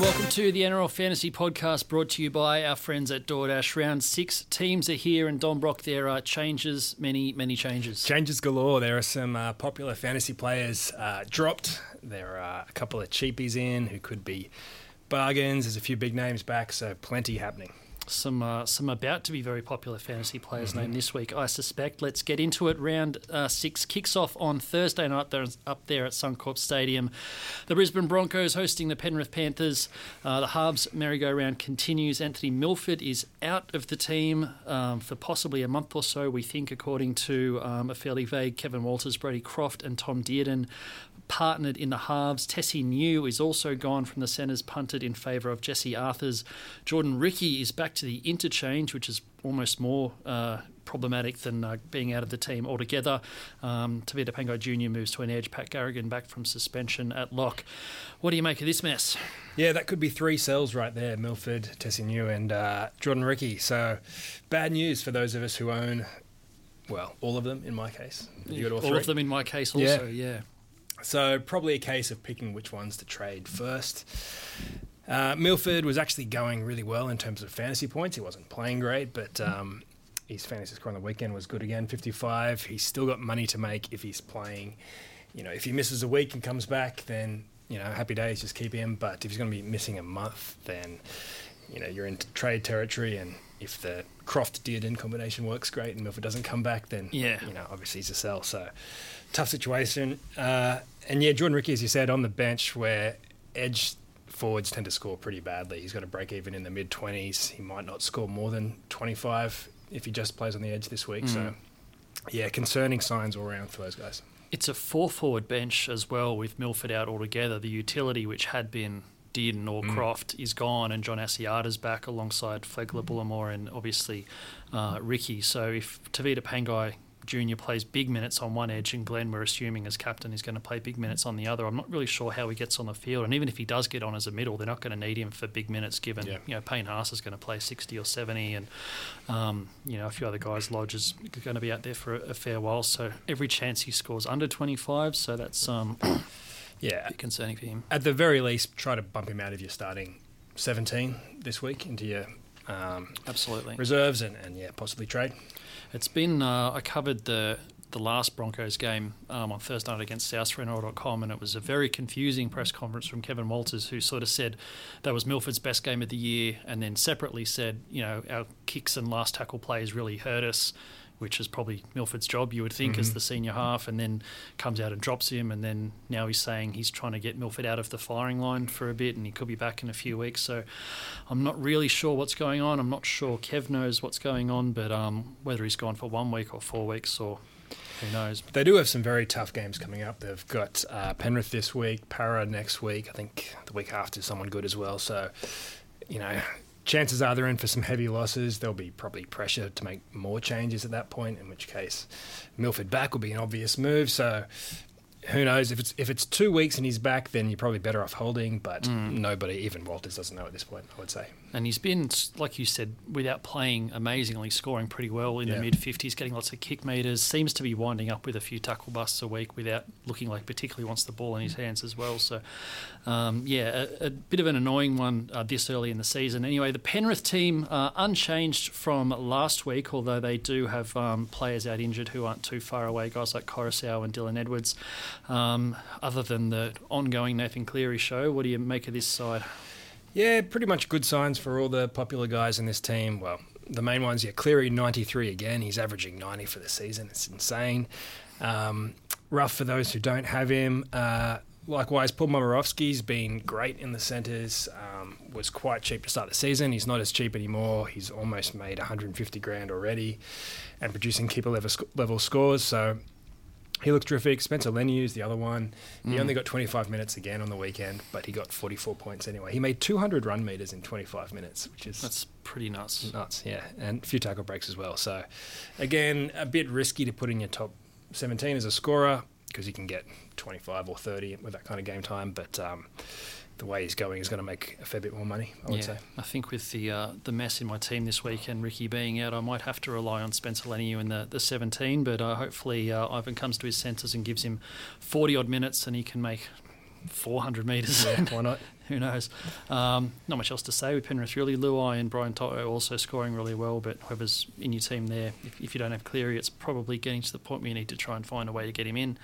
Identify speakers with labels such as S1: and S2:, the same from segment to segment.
S1: Welcome to the NRL Fantasy Podcast brought to you by our friends at DoorDash. Round six teams are here, and Don Brock, there are changes, many, many changes.
S2: Changes galore. There are some uh, popular fantasy players uh, dropped. There are a couple of cheapies in who could be bargains. There's a few big names back, so plenty happening
S1: some uh, some about to be very popular fantasy players mm-hmm. named this week. I suspect. Let's get into it. Round uh, six kicks off on Thursday night. There, up there at Suncorp Stadium. The Brisbane Broncos hosting the Penrith Panthers. Uh, the halves merry-go-round continues. Anthony Milford is out of the team um, for possibly a month or so. We think, according to um, a fairly vague Kevin Walters, Brodie Croft, and Tom Dearden partnered in the halves. Tesi Niu is also gone from the centres, punted in favour of Jesse Arthurs. Jordan Riki is back to the interchange, which is almost more uh, problematic than uh, being out of the team altogether. Um, Tevita Pangai Jr. moves to an edge. Pat Carrigan back from suspension at lock. What do you make of this mess?
S2: Yeah, that could be three cells right there Milford, Tesi Niu, and uh, Jordan Riki. So bad news for those of us who own well, all of them in my case.
S1: all, all of them in my case also, yeah. yeah.
S2: So probably a case of picking which ones to trade first. Uh, Milford was actually going really well in terms of fantasy points. He wasn't playing great, but um, his fantasy score on the weekend was good again, 55. He's still got money to make if he's playing. You know, if he misses a week and comes back, then you know, happy days, just keep him. But if he's going to be missing a month, then you know you're in trade territory. And if the Croft Dearden combination works great and Milford doesn't come back, then yeah, you know, obviously he's a sell. So tough situation. Uh, and yeah, Jordan Riki, as you said, on the bench where edge forwards tend to score pretty badly. He's got to break even in the mid 20s. He might not score more than 25 if he just plays on the edge this week. Mm. So, yeah, concerning signs all around for those guys.
S1: It's a four forward bench as well with Milford out altogether. The utility, which had been Dearden or mm. Croft, is gone, and John Asiata's back alongside Flegler Bullemor and obviously uh, Riki. So if Tevita Pangai Junior plays big minutes on one edge, and Glenn, we're assuming as captain, is going to play big minutes on the other. I'm not really sure how he gets on the field, and even if he does get on as a middle, they're not going to need him for big minutes. Given yeah. you know Payne Haas is going to play 60 or 70, and um, you know a few other guys, Lodge is going to be out there for a, a, fair while. So every chance he scores under 25, so that's um, yeah concerning for him.
S2: At the very least, try to bump him out if you're starting 17 this week into your um,
S1: absolutely
S2: reserves and, and yeah possibly trade.
S1: It's been uh, I covered the the last Broncos game um, on Thursday night against South and it was a very confusing press conference from Kevin Walters, who sort of said that was Milford's best game of the year, and then separately said, you know, our kicks and last tackle plays really hurt us which is probably Milford's job, you would think, mm-hmm. as the senior half, and then comes out and drops him. And then now he's saying he's trying to get Milford out of the firing line for a bit, and he could be back in a few weeks. So I'm not really sure what's going on. I'm not sure Kev knows what's going on, but um, whether he's gone for one week or four weeks or who knows?
S2: They do have some very tough games coming up. They've got uh, Penrith this week, Para next week. I think the week after someone good as well. So, you know, chances are they're in for some heavy losses. There'll be probably pressure to make more changes at that point, in which case Milford back will be an obvious move. So who knows if it's if it's two weeks and he's back, then you're probably better off holding. But mm. nobody, even Walters, doesn't know at this point. I would say.
S1: And he's been, like you said, without playing amazingly, scoring pretty well in yeah. the mid 50s, getting lots of kick meters. Seems to be winding up with a few tackle busts a week without looking like particularly wants the ball in his hands as well. So, um, yeah, a, a, bit of an annoying one uh, this early in the season. Anyway, the Penrith team uh, unchanged from last week, although they do have um, players out injured who aren't too far away, guys like Koroisau and Dylan Edwards. Um, other than the ongoing Nathan Cleary show, what do you make of this side?
S2: Yeah, pretty much good signs for all the popular guys in this team. Well, the main ones, yeah, Cleary 93 again. He's averaging 90 for the season. It's insane. Um, rough for those who don't have him. Uh, likewise, Paul Momirovski's been great in the centres. Um, was quite cheap to start the season. He's not as cheap anymore. He's almost made 150 grand already, and producing keeper level, level scores. So he looks terrific. Spencer is the other one. He mm. only got 25 minutes again on the weekend, but he got 44 points anyway. He made 200 run meters in 25 minutes, which is
S1: that's pretty nuts.
S2: Nuts, yeah, and a few tackle breaks as well. So, again, a bit risky to put in your top 17 as a scorer because you can get 25 or 30 with that kind of game time, but. Um, the way he's going is going to make a fair bit more money. I would yeah, say.
S1: I think with the uh, the mess in my team this week and Riki being out, I might have to rely on Spencer Leniu in the, the 17. But uh, hopefully uh, Ivan comes to his senses and gives him 40 odd minutes, and he can make 400 meters.
S2: Yeah, why not?
S1: who knows? Um, not much else to say with Penrith really. Luai and Brian To'o also scoring really well, but whoever's in your team there, if, if, you don't have Cleary, it's probably getting to the point where you need to try and find a way to get him in.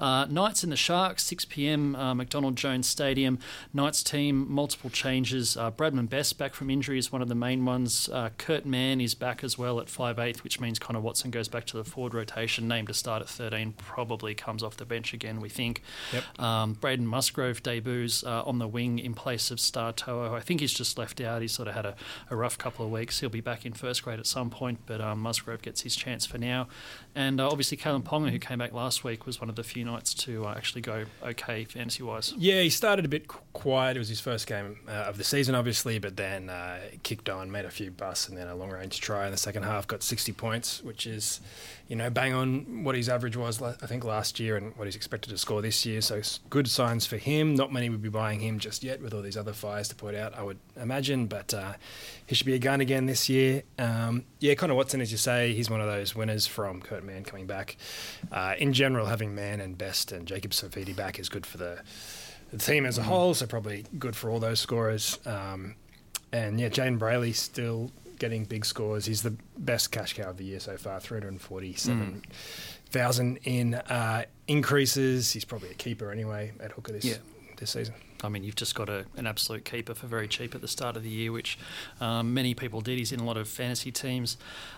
S1: Uh, Knights and the Sharks, 6 p.m. Uh, McDonald Jones Stadium. Knights team, multiple changes. Uh, Bradman Best back from injury is one of the main ones. Uh, Kurt Mann is back as well at 5'8", which means Connor Watson goes back to the forward rotation. Named to start at 13, probably comes off the bench again, we think.
S2: Yep.
S1: Um, Braden Musgrove debuts uh, on the wing in place of Star To'o. I think he's just left out. He's sort of had a, a, rough couple of weeks. He'll be back in first grade at some point, but um, Musgrove gets his chance for now. And uh, obviously, Kalyn Ponga, who came back last week, was one of the few Knights to uh, actually go okay fantasy wise.
S2: Yeah, he started a bit quiet. It was his first game uh, of the season, obviously, but then uh, kicked on, made a few busts, and then a long range try in the second half. Got 60 points, which is, you know, bang on what his average was, I think, last year and what he's expected to score this year. So good signs for him. Not many would be buying him just yet with all these other fires to put out, I would imagine, but uh, he should be a gun again this year. Um, yeah, Connor Watson, as you say, he's one of those winners from Kurt Mann coming back. Uh, in general, having Mann and Best and Jacob Saifiti back is good for the, the team as a whole, so probably good for all those scorers. Um, and yeah, Jayden Brailey still getting big scores. He's the best cash cow of the year so far, 347,000 mm. in uh, increases. He's probably a keeper anyway at hooker this, yeah. this season.
S1: I mean, you've just got a, an absolute keeper for very cheap at the start of the year, which um, many people did. He's in a lot of fantasy teams.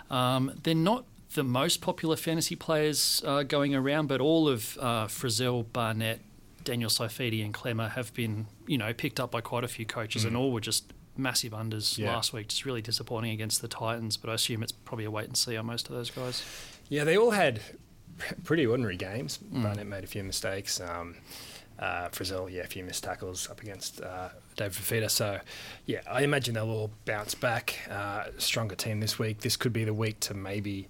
S1: Um, they're not the most popular fantasy players uh, going around, but all of uh, Frizzell, Barnett, Daniel Saifiti, and Klemmer have been, you know, picked up by quite a few coaches, mm. and all were just massive unders yeah. last week. Just really disappointing against the Titans, but I assume it's probably a wait and see on most of those guys.
S2: Yeah, they all had pretty ordinary games. Mm. Barnett made a few mistakes. Um, uh, Frizzell, yeah, a few missed tackles up against uh, David Fifita. So, yeah, I imagine they'll all bounce back. Uh, stronger team this week. This could be the week to maybe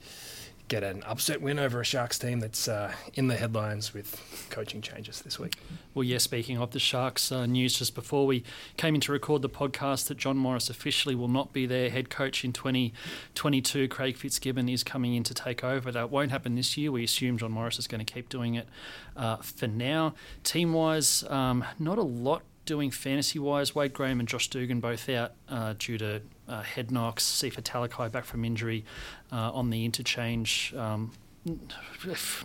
S2: get an upset win over a Sharks team that's uh, in the headlines with coaching changes this week.
S1: Well, yeah, speaking of the Sharks uh, news, just before we came in to record the podcast, that John Morris officially will not be their head coach in 2022. Craig Fitzgibbon is coming in to take over. That won't happen this year. We assume John Morris is going to keep doing it uh, for now. Team wise, um, not a lot doing fantasy wise. Wade Graham and Josh Dugan both out uh, due to uh, head knocks. Sifa Talakai back from injury uh, on the interchange. Um,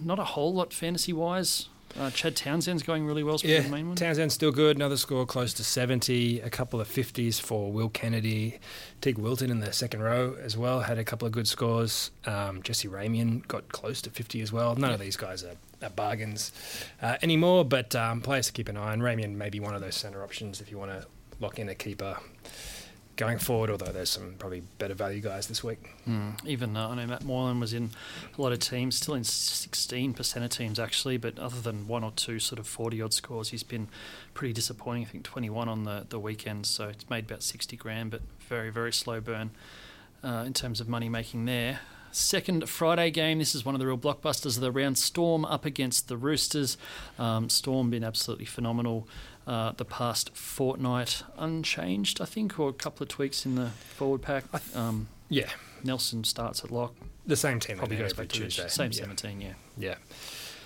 S1: not a whole lot fantasy wise. Uh, Chad Townsend's going really well.
S2: Yeah, the main one. Townsend's still good. Another score close to 70. A couple of 50s for Will Kennedy. Teig Wilton in the second row as well had a couple of good scores. Um, Jesse Ramien got close to 50 as well. None of these guys are, are bargains uh, anymore, but um, players to keep an eye on. Ramien may be one of those centre options if you want to lock in a keeper going forward, although there's some probably better value guys this week.
S1: Mm. Even uh, I know Matt Moylan was in a lot of teams, still in 16% of teams actually, but other than one or two sort of 40 odd scores, he's been pretty disappointing. I think 21 on the, the weekend, so it's made about 60 grand, but very, very slow burn uh, in terms of money making there. Second Friday game. This is one of the real blockbusters of the round. Storm up against the Roosters. Um, Storm been absolutely phenomenal uh, the past fortnight, unchanged, I think, or a couple of tweaks in the forward pack. Um,
S2: yeah,
S1: Nelson starts at lock.
S2: The same team
S1: probably goes back to Tuesday. same yeah. seventeen. Yeah,
S2: yeah,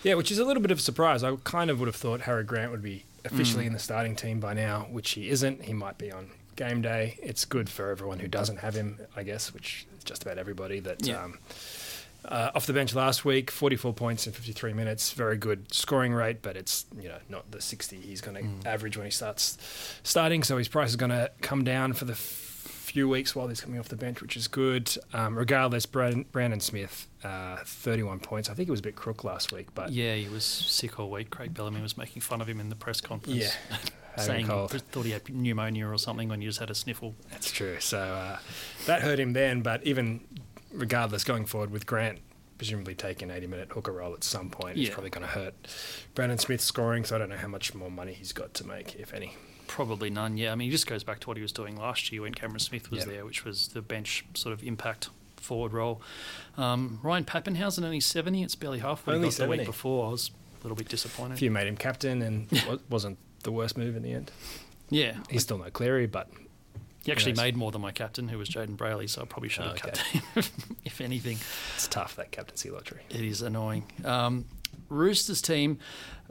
S2: yeah. Which is a little bit of a surprise. I kind of would have thought Harry Grant would be officially mm. in the starting team by now, which he isn't. He might be on game day. It's good for everyone who doesn't have him, I guess, which is just about everybody that. Yeah. Um, uh, off the bench last week, 44 points in 53 minutes. Very good scoring rate, but it's you know not the 60 he's going to mm. average when he starts starting. So his price is going to come down for the f- few weeks while he's coming off the bench, which is good. Um, regardless, Brandon, Brandon Smith, uh, 31 points. I think it was a bit crook last week, but
S1: yeah, he was sick all week. Craig Bellamy was making fun of him in the press conference.
S2: Yeah.
S1: saying he thought he had pneumonia or something when you just had a sniffle.
S2: That's true. So uh, that hurt him then, but even regardless, going forward with Grant presumably taking 80 minute hooker role at some point, yeah. it's probably going to hurt Brandon Smith scoring. So I don't know how much more money he's got to make, if any.
S1: Probably none. Yeah, I mean, he just goes back to what he was doing last year when Cameron Smith was there, which was the bench sort of impact forward role. Um, Ryan Papenhuyzen only 70. It's barely half what only he got 70. the week before. I was a little bit disappointed.
S2: If you made him captain and wasn't the worst move in the end.
S1: Yeah.
S2: He's still no Cleary, but
S1: he actually made more than my captain, who was Jayden Brailey, so I probably should have oh, okay. kept him, if anything.
S2: It's tough, that captaincy lottery.
S1: It is annoying. Um, Roosters team,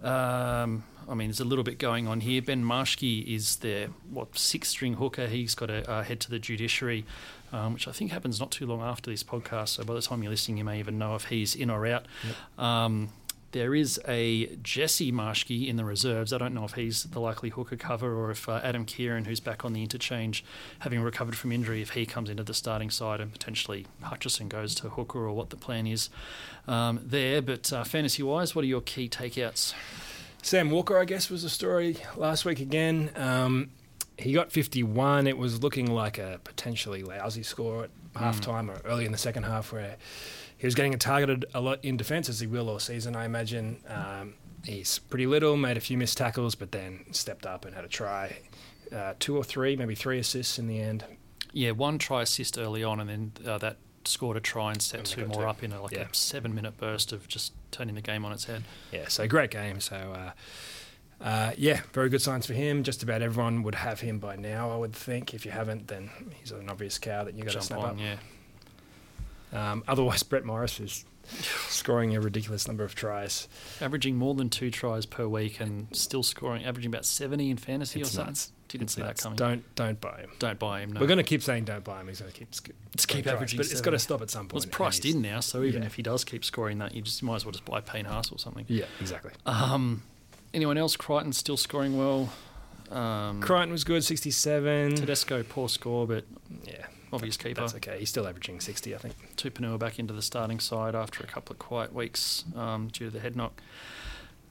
S1: um, I mean, there's a little bit going on here. Ben Marschke is their what sixth string hooker. He's got to uh, head to the judiciary, um, which I think happens not too long after this podcast. So by the time you're listening, you may even know if he's in or out. Yep. There is a Jesse Marschke in the reserves. I don't know if he's the likely hooker cover or if uh, Adam Keighran, who's back on the interchange, having recovered from injury, if he comes into the starting side and potentially Hutchison goes to hooker or what the plan is um, there. But uh, fantasy wise, what are your key takeouts?
S2: Sam Walker, I guess, was the story last week again. Um, he got 51. It was looking like a potentially lousy score at half time mm. or early in the second half where he was getting targeted a lot in defence as he will all season, I imagine. Um, he's pretty little, made a few missed tackles, but then stepped up and had a try. Uh, two or three, maybe three assists in the end.
S1: Yeah, one try assist early on, and then uh, that scored a try and set and two more two. up in a, like yeah. a seven minute burst of just turning the game on its head.
S2: Yeah, so great game. So, uh, uh, yeah, very good signs for him. Just about everyone would have him by now, I would think. If you haven't, then he's an obvious cow that you've got to snap
S1: on,
S2: up.
S1: Yeah.
S2: Um, otherwise, Brett Morris is scoring a ridiculous number of tries,
S1: averaging more than two tries per week, and still scoring, averaging about seventy in fantasy
S2: it's
S1: or something.
S2: Nuts.
S1: Didn't
S2: it's
S1: see
S2: nuts.
S1: that coming.
S2: Don't don't buy him.
S1: Don't buy him. No.
S2: We're going to keep saying don't buy him. He's going to keep
S1: keep averaging,
S2: but it's got to stop at some point.
S1: Well, it's priced in now, so even yeah. if he does keep scoring that, you just might as well just buy Payne Haas or something.
S2: Yeah, exactly.
S1: Um, anyone else? Crichton still scoring well. Um,
S2: Crichton was good, sixty-seven.
S1: Tedesco poor score, but
S2: yeah,
S1: obvious keeper.
S2: That's okay. He's still averaging 60, I think.
S1: Tupouniua back into the starting side after a couple of quiet weeks um, due to the head knock.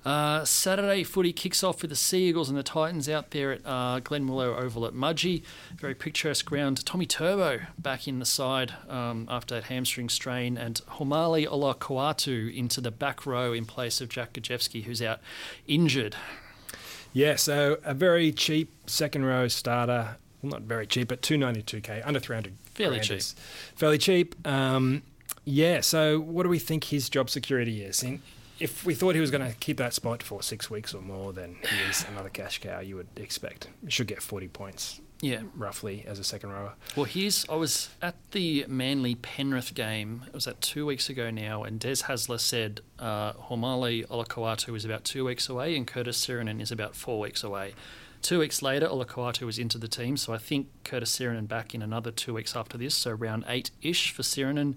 S1: Uh, Saturday footy kicks off with the Sea Eagles and the Titans out there at uh, Glenn Oval at Mudgee. Very picturesque ground. Tommy Turbo back in the side um, after that hamstring strain, and Haumole Olakau'atu into the back row in place of Jack Gosiewski, who's out injured.
S2: Yeah, so a very cheap second row starter well, not very cheap, but 292k, under 300.
S1: Fairly cheap.
S2: Fairly cheap. Um, yeah, so what do we think his job security is? In, if we thought he was going to keep that spot for six weeks or more, then he is another cash cow you would expect. He should get 40 points.
S1: Yeah.
S2: Roughly as a second rower.
S1: Well, here's I was at the Manly Penrith game. It was that two weeks ago now, and Des Hasler said uh, Olakau'atu is about two weeks away, and Curtis Sironen is about four weeks away. Two weeks later, Olakau'atu was into the team, so I think Curtis Sironen back in another two weeks after this, so around eight ish for Sironen.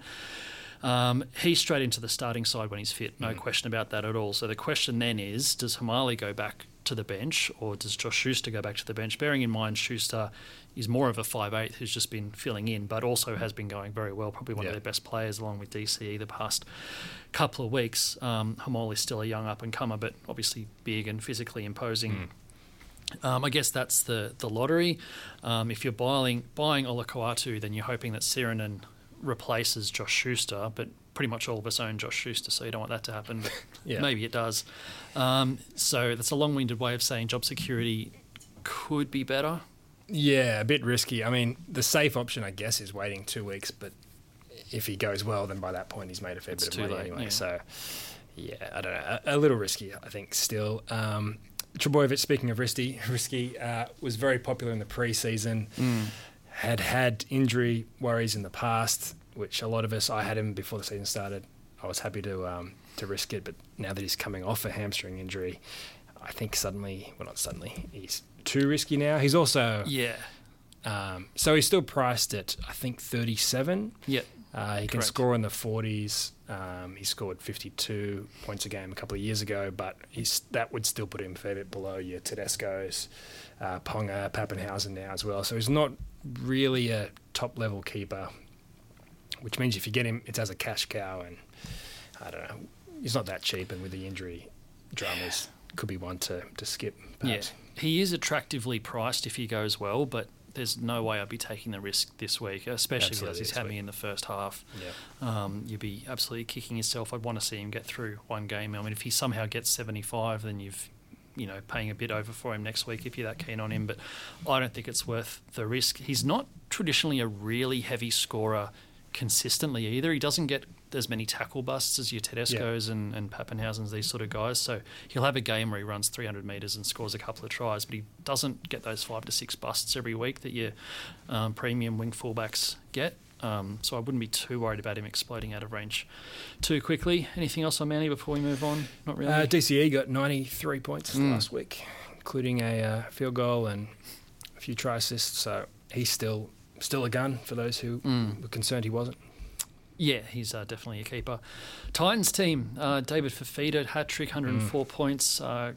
S1: Um, he's straight into the starting side when he's fit, no mm. question about that at all. So the question then is does Haumole go back to the bench or does Josh Schuster go back to the bench? Bearing in mind, Schuster is more of a 5'8 who's just been filling in, but also has been going very well, probably one yeah. of their best players along with DCE the past couple of weeks. Um, is still a young up and comer, but obviously big and physically imposing. Mm. Um, I guess that's the the lottery. Um, if you're buying buying Olakau'atu, then you're hoping that Sironen replaces Josh Schuster, but pretty much all of us own Josh Schuster, so you don't want that to happen. But yeah. maybe it does. Um, so that's a long-winded way of saying job security could be better.
S2: Yeah, a bit risky. I mean, the safe option, I guess, is waiting two weeks. But if he goes well, then by that point he's made a fair it's bit of money late, anyway. Yeah. So yeah, I don't know, a, a, little risky, I think. Still. Um, Trbojevic, speaking of risky, risky uh, was very popular in the preseason.
S1: Mm.
S2: Had had injury worries in the past, which a lot of us. I had him before the season started. I was happy to um, to risk it, but now that he's coming off a hamstring injury, I think suddenly, well, not suddenly, he's too risky now. He's also
S1: yeah.
S2: Um, so he's still priced at I think thirty seven.
S1: Yep.
S2: Uh, he Correct. can score in the 40s. Um, he scored 52 points a game a couple of years ago, but that would still put him a fair bit below your Tedesco's, uh, Ponga, Papenhuyzen now as well. So he's not really a top level keeper, which means if you get him, it's as a cash cow, and I don't know, he's not that cheap, and with the injury dramas, could be one to, to skip. Perhaps.
S1: Yeah, he is attractively priced if he goes well, but there's no way I'd be taking the risk this week, especially absolutely because he's had me in the first half.
S2: Yeah.
S1: Um, you'd be absolutely kicking yourself. I'd want to see him get through one game. I mean, if he somehow gets 75, then you've you know paying a bit over for him next week if you're that keen on him. But I don't think it's worth the risk. He's not traditionally a really heavy scorer consistently either. He doesn't get as many tackle busts as your Tedesco's yeah. and, and Papenhuyzen's, these sort of guys. So he'll have a game where he runs 300 metres and scores a couple of tries, but he doesn't get those five to six busts every week that your um, premium wing fullbacks get. Um, so I wouldn't be too worried about him exploding out of range too quickly. Anything else on Manly before we move on? Not really.
S2: Uh, DCE got 93 points
S1: Mm.
S2: last week, including a uh, field goal and a few try assists. So he's still still a gun for those who
S1: Mm.
S2: were concerned he wasn't.
S1: Yeah, he's uh, definitely a keeper. Titans team, uh, David Fifita, hat trick, 104 points. Uh,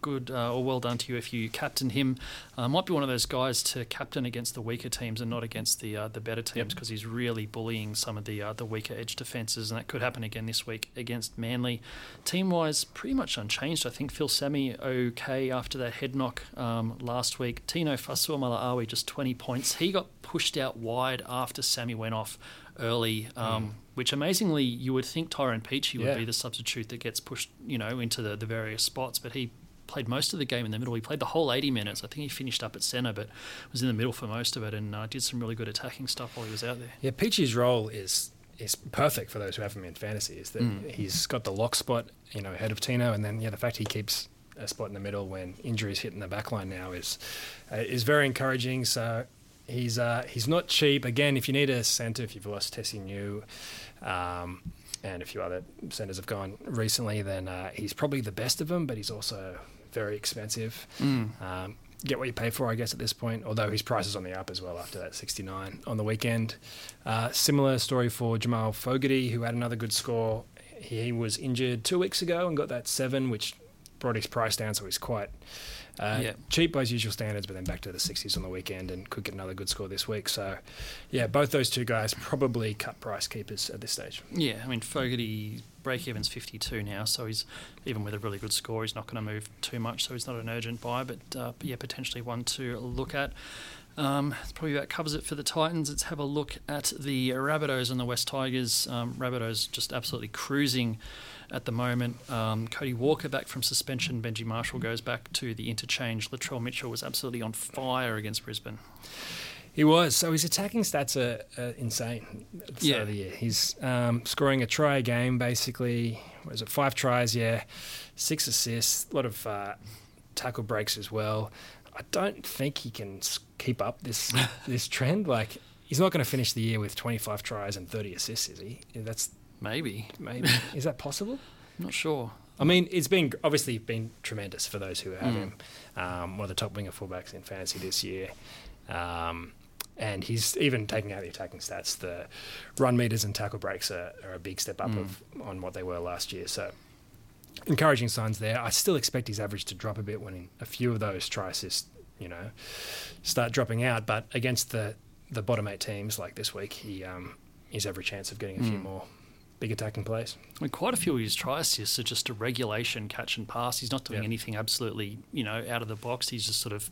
S1: good uh, or well done to you if you captain him. Uh, might be one of those guys to captain against the weaker teams and not against the uh, the better teams because he's really bullying some of the uh, the weaker edge defenses, and that could happen again this week against Manly. Team wise, pretty much unchanged. I think Phil Sami okay after that head knock um, last week. Tino Fa'asuamaleaui just 20 points. He got pushed out wide after Sami went off early, um, which amazingly you would think Tyrone Peachey would
S2: Yeah.
S1: be the substitute that gets pushed, you know, into the, the various spots, but he played most of the game in the middle. He played the whole 80 minutes. I think he finished up at centre, but was in the middle for most of it and uh, did some really good attacking stuff while he was out there.
S2: Yeah, Peachey's role is is perfect for those who have him in fantasy. Is that
S1: Mm.
S2: he's got the lock spot, you know, ahead of Tino, and then yeah, the fact he keeps a spot in the middle when injuries hit in the back line now is uh, is very encouraging. So he's uh, he's not cheap. Again, if you need a centre, if you've lost Tesi Niu. Um, and a few other centres have gone recently, then uh, he's probably the best of them, but he's also very expensive.
S1: Mm.
S2: Um, get what you pay for, I guess, at this point. Although his price is on the up as well after that 69 on the weekend. Uh, similar story for Jamal Fogarty, who had another good score. He was injured two weeks ago and got that seven, which brought his price down, so he's quite uh,
S1: Yeah.
S2: cheap by his usual standards, but then back to the 60s on the weekend and could get another good score this week. So, yeah, both those two guys probably cut price keepers at this stage.
S1: Yeah, I mean, Fogarty break even's 52 now, so he's even with a really good score, he's not going to move too much, so he's not an urgent buy, but uh, yeah, potentially one to look at. Um, probably about covers it for the Titans. Let's have a look at the Rabbitohs and the West Tigers. Um, Rabbitohs just absolutely cruising at the moment. Um, Cody Walker back from suspension. Benji Marshall goes back to the interchange. Latrell Mitchell was absolutely on fire against Brisbane.
S2: He was. So his attacking stats are, are insane. At the start
S1: Yeah.
S2: of the year. He's um, scoring a try a game, basically. What is it? Five tries, yeah. Six assists. A lot of uh, tackle breaks as well. I don't think he can keep up this this trend. Like, he's not going to finish the year with 25 tries and 30 assists, is he? That's
S1: Maybe.
S2: maybe. is that possible?
S1: I'm not sure.
S2: I mean, it's been obviously been tremendous for those who have
S1: Mm.
S2: him. Um, one of the top winger fullbacks in fantasy this year. Um, and he's even taking out the attacking stats. The run meters and tackle breaks are, are a big step up
S1: Mm.
S2: of on what they were last year. So encouraging signs there. I still expect his average to drop a bit when a few of those try assists, you know, start dropping out. But against the the bottom eight teams like this week, he um, he's every chance of getting a few
S1: Mm.
S2: more big attacking plays.
S1: I mean, quite a few of his try assists are just a regulation catch and pass. He's not doing
S2: Yeah.
S1: anything absolutely, you know, out of the box. He's just sort of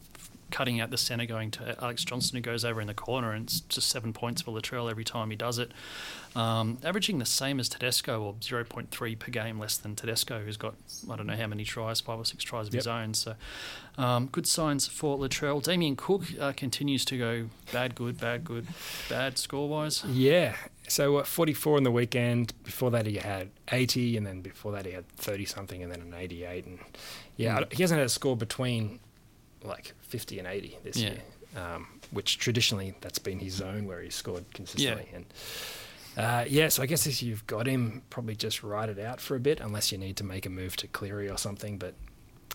S1: cutting out the centre, going to Alex Johnson, who goes over in the corner, and it's just seven points for Latrell every time he does it. Um, averaging the same as Tedesco, or 0.3 per game less than Tedesco, who's got, I don't know how many tries, five or six tries of his own. So um, good signs for Latrell. Damien Cook uh, continues to go bad, good, bad, good, bad score wise.
S2: Yeah. So uh, 44 in the weekend. Before that, he had 80, and then before that, he had 30 something, and then an 88. And yeah,
S1: Mm.
S2: he hasn't had a score between like 50 and 80 this
S1: Yeah.
S2: year, um, which traditionally that's been his zone where he's scored consistently. And uh, yeah, so I guess if you've got him, probably just ride it out for a bit, unless you need to make a move to Cleary or something. But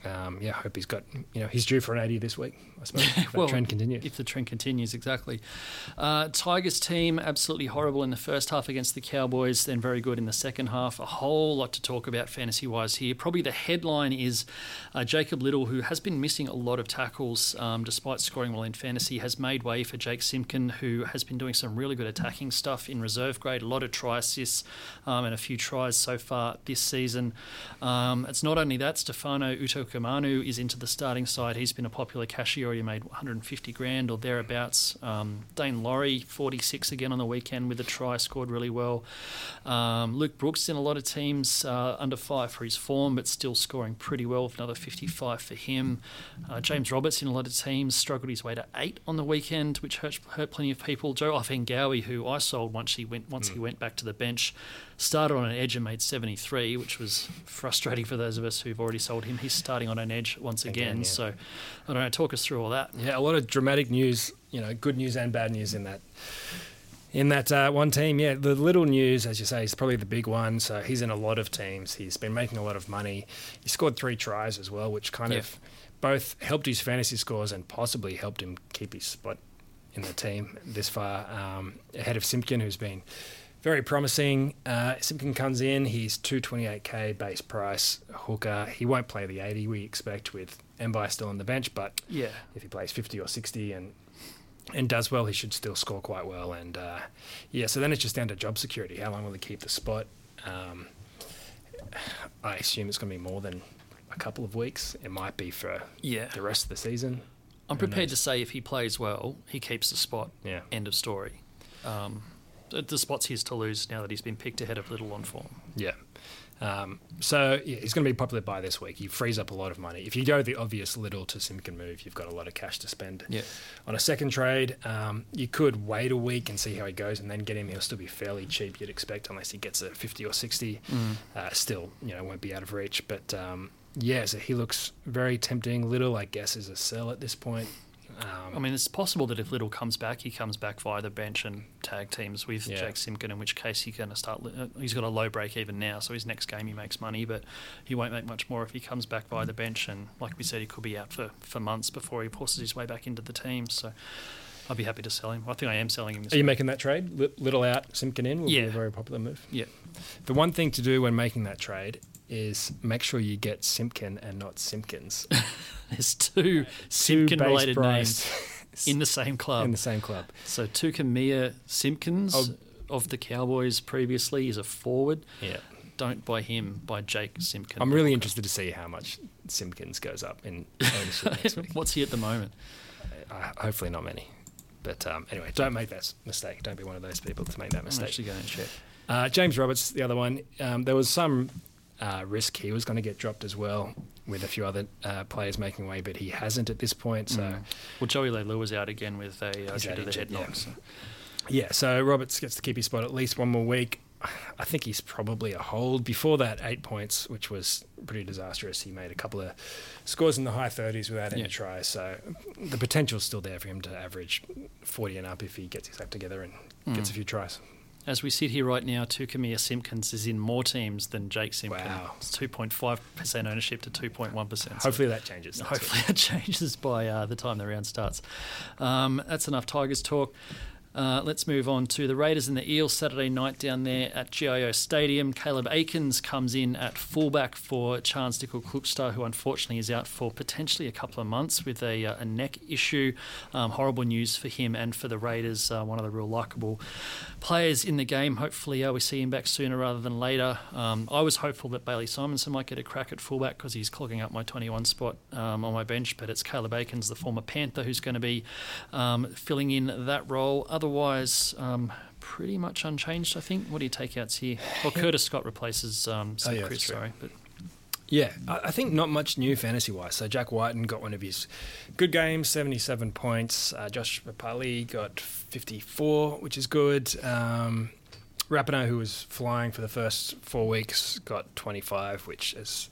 S2: um, yeah, I hope he's got you know he's due for an 80 this week. I suppose if that
S1: Well,
S2: trend continues.
S1: If the trend continues, exactly. Uh, Tigers team absolutely horrible in the first half against the Cowboys, then very good in the second half. A whole lot to talk about fantasy wise here. Probably the headline is uh, Jacob Liddle, who has been missing a lot of tackles um, despite scoring well in fantasy, has made way for Jake Simpkin, who has been doing some really good attacking stuff in reserve grade. A lot of try assists um, and a few tries so far this season. Um, it's not only that, Stefano Utoikamanu is into the starting side. He's been a popular cashier, already made 150 grand or thereabouts. Um, Daine Laurie, 46 again on the weekend with a try, scored really well. Um, Luke Brooks in a lot of teams uh, under five for his form, but still scoring pretty well with another 55 for him. Uh, James Roberts in a lot of teams struggled his way to eight on the weekend, which hurt, hurt plenty of people. Joe Ofahengaue, who I sold once he went once he went back to the bench, started on an edge and made 73, which was frustrating for those of us who've already sold him. He's starting on an edge once again.
S2: Again, yeah.
S1: So I don't know. Talk us through all that.
S2: Yeah, a lot of dramatic news, you know, good news and bad news in that in that uh, one team. Yeah, the Liddle news, as you say, is probably the big one. So he's in a lot of teams. He's been making a lot of money. He scored three tries as well, which kind
S1: Yeah.
S2: of both helped his fantasy scores and possibly helped him keep his spot in the team this far, um, ahead of Simpkin, who's been very promising. Uh, Simpkin comes in, he's 228k base price hooker. He won't play the 80 we expect with Mbye still on the bench, but
S1: Yeah.
S2: if he plays 50 or 60 and and does well, he should still score quite well. And uh, yeah, so then it's just down to job security. How long will he keep the spot? Um, I assume it's going to be more than a couple of weeks. It might be for
S1: Yeah.
S2: the rest of the season.
S1: I'm prepared to say if he plays well, he keeps the spot.
S2: Yeah.
S1: End of story. Um, the, spot's his to lose now that he's been picked ahead of Liddle on form.
S2: Yeah. Um, so yeah, he's going to be popular by this week. He frees up a lot of money. If you go the obvious Liddle to Simpkin move, you've got a lot of cash to spend.
S1: Yeah.
S2: On a second trade, um, you could wait a week and see how he goes, and then get him. He'll still be fairly cheap, you'd expect, unless he gets a fifty or sixty. Uh, still, you know, won't be out of reach. But um, yeah, so he looks very tempting. Liddle, I guess, is a sell at this point. Um,
S1: I mean, it's possible that if Liddle comes back, he comes back via the bench and tag teams with
S2: Yeah.
S1: Jake Simpkin, in which case he's going to start. uh, He's got a low break even now, so his next game he makes money, but he won't make much more if he comes back via the bench. And like we said, he could be out for, for months before he forces his way back into the team. So I'd be happy to sell him. I think I am selling him this
S2: Are you making that trade? Liddle out, Simpkin in will be
S1: Yeah.
S2: a very popular move.
S1: Yeah.
S2: The one thing to do when making that trade is make sure you get Simpkin and not Simpkins.
S1: There's two Simpkin related names in the same club.
S2: in the same club.
S1: So Tukimihia Simpkins
S2: Oh.
S1: of the Cowboys previously is a forward.
S2: Yeah.
S1: Don't buy him, buy Jake Simpkin.
S2: I'm really interested to see how much Simpkins goes up in ownership next week.
S1: What's he at the moment?
S2: Uh, hopefully not many. But um, anyway, don't make that mistake. Don't be one of those people to make that
S1: I'm
S2: mistake.
S1: actually going to check.
S2: Uh, James Roberts, the other one. Um, there was some uh, risk he was going to get dropped as well, with a few other uh, players making way, but he hasn't at this point. So
S1: Mm. Well, Joey Leilua was out again with a uh, due to the head knock.
S2: yeah.
S1: so-
S2: yeah, so Roberts gets to keep his spot at least one more week. I think he's probably a hold. Before that, eight points, which was pretty disastrous. He made a couple of scores in the high 30s without any
S1: Yeah.
S2: tries. So the potential's still there for him to average 40 and up if he gets his act together and gets
S1: Mm.
S2: a few tries.
S1: As we sit here right now, Tukimihia Simpkins is in more teams than Jake Simpkins.
S2: Wow.
S1: It's 2.5% ownership to 2.1%. So
S2: Hopefully that changes.
S1: Hopefully
S2: week.
S1: that changes by uh, the time the round starts. Um, that's enough Tigers talk. Uh, let's move on to the Raiders and the Eels Saturday night down there at GIO Stadium. Caleb Aikens comes in at fullback for Charnze Nicoll-Klokstad, who unfortunately is out for potentially a couple of months with a, uh, a neck issue. Um, horrible news for him and for the Raiders, uh, one of the real likeable players in the game. Hopefully, uh, we see him back sooner rather than later. Um, I was hopeful that Bailey Simonsson might get a crack at fullback because he's clogging up my 21 spot um, on my bench, but it's Caleb Aikens, the former Panther, who's going to be um, filling in that role. Otherwise, um, pretty much unchanged, I think. What do you takeouts here? Well, Curtis Scott replaces um,
S2: Oh, yeah,
S1: Chris, sorry. But
S2: Yeah, I think not much new fantasy wise. So Jack Wighton got one of his good games, 77 points. Uh, Josh Papalii got 54, which is good. Um, Rapana, who was flying for the first four weeks, got 25, which, as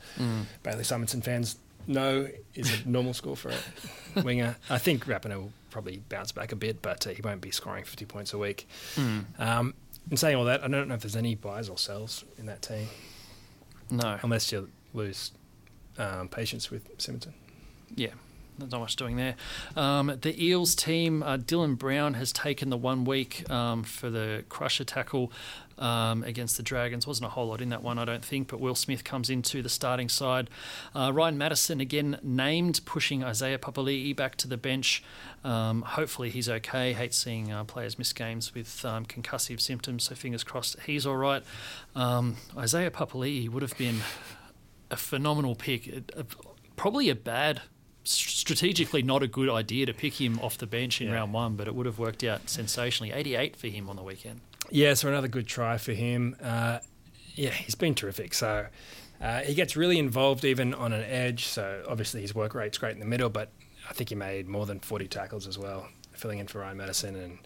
S2: Bailey Simonsson fans know, is a normal score for a winger. I think Rapana will probably bounce back a bit, but uh, he won't be scoring 50 points a week.
S1: mm,
S2: Um, in saying all that, I don't know if there's any buys or sells in that team,
S1: no.
S2: unless you lose um, patience with Simonsson.
S1: Yeah, there's not much doing there. Um, the Eels team, uh, Dylan Brown has taken the one week um, for the crusher tackle um, against the Dragons. Wasn't a whole lot in that one, I don't think, but Will Smith comes into the starting side. Uh, Ryan Matterson again named, pushing Isaiah Papali'i back to the bench. Um, hopefully he's okay. Hate seeing uh, players miss games with um, concussive symptoms, so fingers crossed he's all right. Um, Isaiah Papali'i would have been a phenomenal pick. It- uh, probably a bad, strategically not a good idea to pick him off the bench in
S2: Yeah.
S1: round one, but it would have worked out sensationally. 88 for him on the weekend.
S2: Yeah, so another good try for him. Uh, yeah, he's been terrific. So uh, he gets really involved even on an edge. So obviously his work rate's great in the middle, but I think he made more than 40 tackles as well, filling in for Ryan Matterson and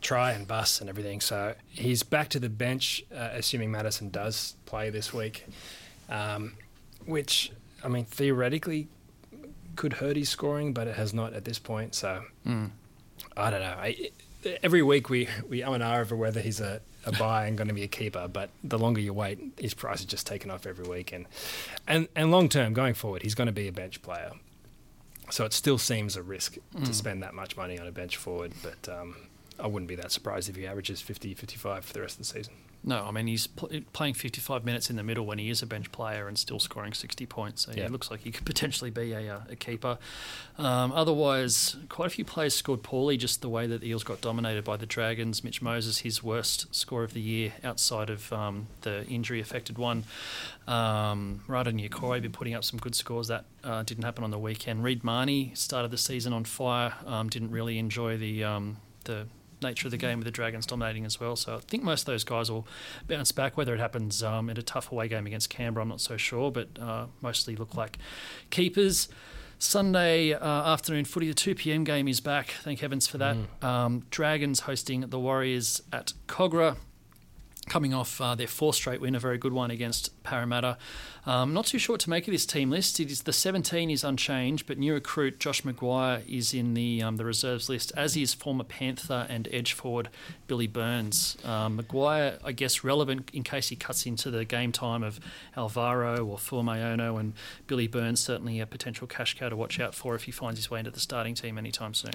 S2: try and bus and everything. So he's back to the bench, uh, assuming Matterson does play this week, um, which, I mean, theoretically could hurt his scoring, but it has not at this point. So I don't know. I, every week we we um and ah over whether he's a, a buy and going to be a keeper, but the longer you wait, his price is just taken off every week, and and and long term going forward, he's going to be a bench player. So it still seems a risk mm. to spend that much money on a bench forward, but um, I wouldn't be that surprised if he averages 50, 55 for the rest of the season.
S1: No, I mean he's pl- playing 55 minutes in the middle when he is a bench player and still scoring 60 points. So yeah, it looks like he could potentially be a, uh, a keeper. Um, otherwise, quite a few players scored poorly. Just the way that the Eels got dominated by the Dragons. Mitch Moses, his worst score of the year outside of um, the injury-affected one. Um, Rada Niukore been putting up some good scores. That uh, didn't happen on the weekend. Reed Mahoney started the season on fire. Um, didn't really enjoy the um, the nature of the game with the Dragons dominating as well. So I think most of those guys will bounce back. Whether it happens um, in a tough away game against Canberra, I'm not so sure, but uh, mostly look like keepers. Sunday uh, afternoon footy, the 2 p.m. game is back. Thank heavens for that. Mm. Um, Dragons hosting the Warriors at Kogarah coming off uh, their fourth straight win, a very good one against Parramatta. Um, not too sure to make of this team list. It is the 17 is unchanged, but new recruit Josh McGuire is in the um, the reserves list, as is former Panther and edge forward Billy Burns. Um, McGuire, I guess, relevant in case he cuts into the game time of Alvaro or Fuimaono, and Billy Burns certainly a potential cash cow to watch out for if he finds his way into the starting team anytime soon.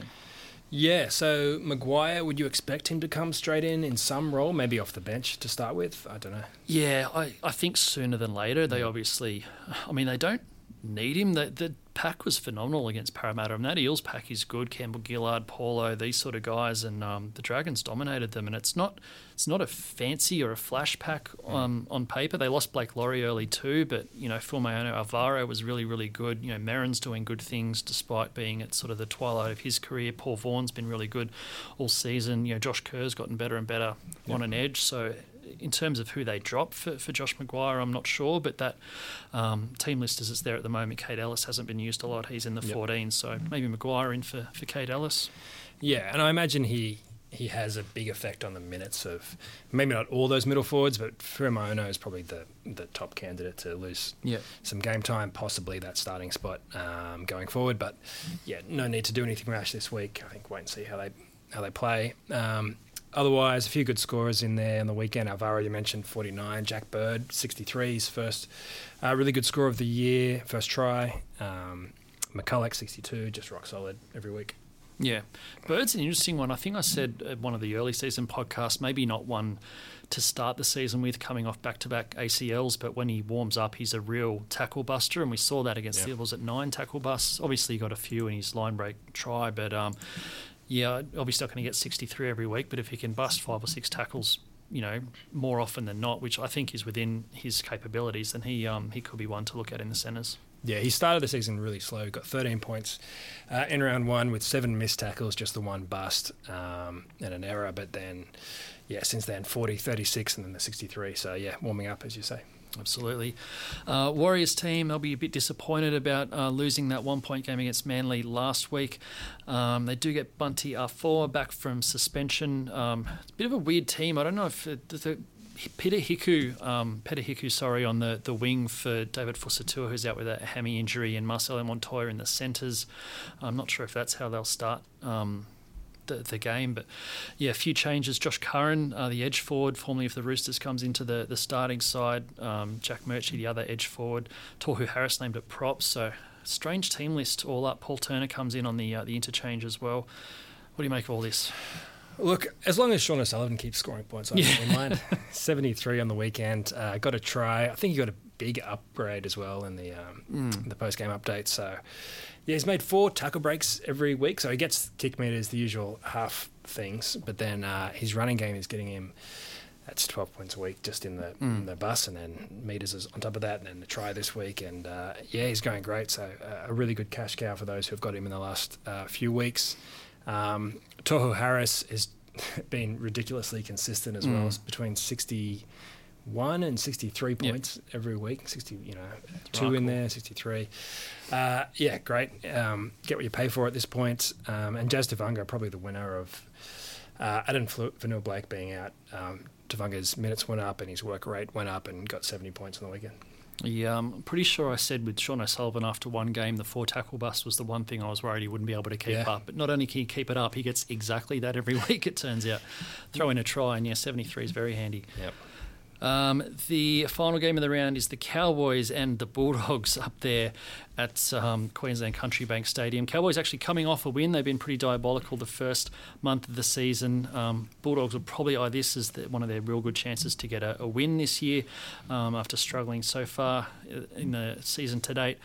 S2: Yeah, so McGuire, would you expect him to come straight in in some role, maybe off the bench to start with? I don't know.
S1: Yeah, I, I think sooner than later. They hmm. obviously, I mean, they don't need him. The, the pack was phenomenal against Parramatta. And that Eels pack is good. Campbell Gillard, Paulo, these sort of guys, and um, the Dragons dominated them. And it's not it's not a fancy or a flash pack um, on paper. They lost Blake Lawrie early too, but you know Fuimaono Alvaro was really really good. You know Merrin's doing good things despite being at sort of the twilight of his career. Paul Vaughan's been really good all season. You know Josh Kerr's gotten better and better yep. on an edge. So in terms of who they drop for, for Josh McGuire, I'm not sure, but that um, team list as it's there at the moment, Kaide Ellis hasn't been used a lot. He's in the yep. 14, so maybe McGuire in for, for Kaide Ellis.
S2: Yeah, and I imagine he he has a big effect on the minutes of maybe not all those middle forwards, but Fuimaono is probably the the top candidate to lose some game time, possibly that starting spot um, going forward. But yeah, no need to do anything rash this week. I think wait and see how they how they play. Um, otherwise, a few good scorers in there on the weekend. Alvaro, you mentioned 49. Jack Bird, 63, his first uh, really good score of the year, first try. Um, McCullough, 62, just rock solid every week.
S1: Yeah. Bird's an interesting one. I think I said at one of the early season podcasts, maybe not one to start the season with coming off back to back ACLs, but when he warms up, he's a real tackle buster. And we saw that against yeah. the Eagles at nine tackle busts. Obviously, he got a few in his line break try, but um, yeah, obviously not going to get 63 every week, but if he can bust five or six tackles, you know, more often than not, which I think is within his capabilities, then he um, he could be one to look at in the centres.
S2: Yeah, he started the season really slow. Got 13 points uh, in round one with seven missed tackles, just the one bust um, and an error. But then, yeah, since then 40, 36, and then the 63. So yeah, warming up as you say.
S1: Absolutely. Uh, Warriors team, they'll be a bit disappointed about uh, losing that one point game against Manly last week. Um, they do get Bunty Afoa back from suspension. Um, it's a bit of a weird team. I don't know if it, the, Peter Hiku, um, Peter Hiku, sorry, on the, the wing for David Fusitu'a, who's out with a hammy injury, and Marcelo Montoya in the centres. I'm not sure if that's how they'll start um, the, the game. But yeah, a few changes. Josh Curran, uh, the edge forward, formerly of the Roosters, comes into the, the starting side. Um, Jack Murchie, the other edge forward. Tohu Harris named at props. So strange team list all up. Paul Turner comes in on the uh, the interchange as well. What do you make of all this?
S2: Look, as long as Sean O'Sullivan keeps scoring points, I don't mind. 73 on the weekend. Uh, got a try. I think he got a big upgrade as well in the um, mm. the post game update. So yeah, he's made four tackle breaks every week, so he gets kick meters, the usual half things. But then uh, his running game is getting him. That's twelve points a week just in the mm. in the bus, and then meters is on top of that, and then the try this week, and uh, yeah, he's going great. So uh, a really good cash cow for those who have got him in the last uh, few weeks. Um, Tohu Harris has been ridiculously consistent as mm. well, between sixty one and 63 points yep. every week. 60, you know, two in there, 63. Uh, yeah, great. Um, get what you pay for at this point. Um, and Jazz Tevaga, probably the winner of uh, Addin Fonua Blake being out. Um, Tevaga's minutes went up and his work rate went up and got 70 points on the weekend.
S1: Yeah, I'm pretty sure I said with Sean O'Sullivan after one game, the four tackle bust was the one thing I was worried he wouldn't be able to keep
S2: Yeah.
S1: up. But not only can he keep it up, he gets exactly that every week, it turns out. Throw in a try, and yeah, 73 is very handy.
S2: Yep.
S1: Um, the final game of the round is the Cowboys and the Bulldogs up there at um, Queensland Country Bank Stadium. Cowboys actually coming off a win. They've been pretty diabolical the first month of the season. Um, Bulldogs will probably eye this as the, one of their real good chances to get a, a win this year um, after struggling so far uh, in the season to date.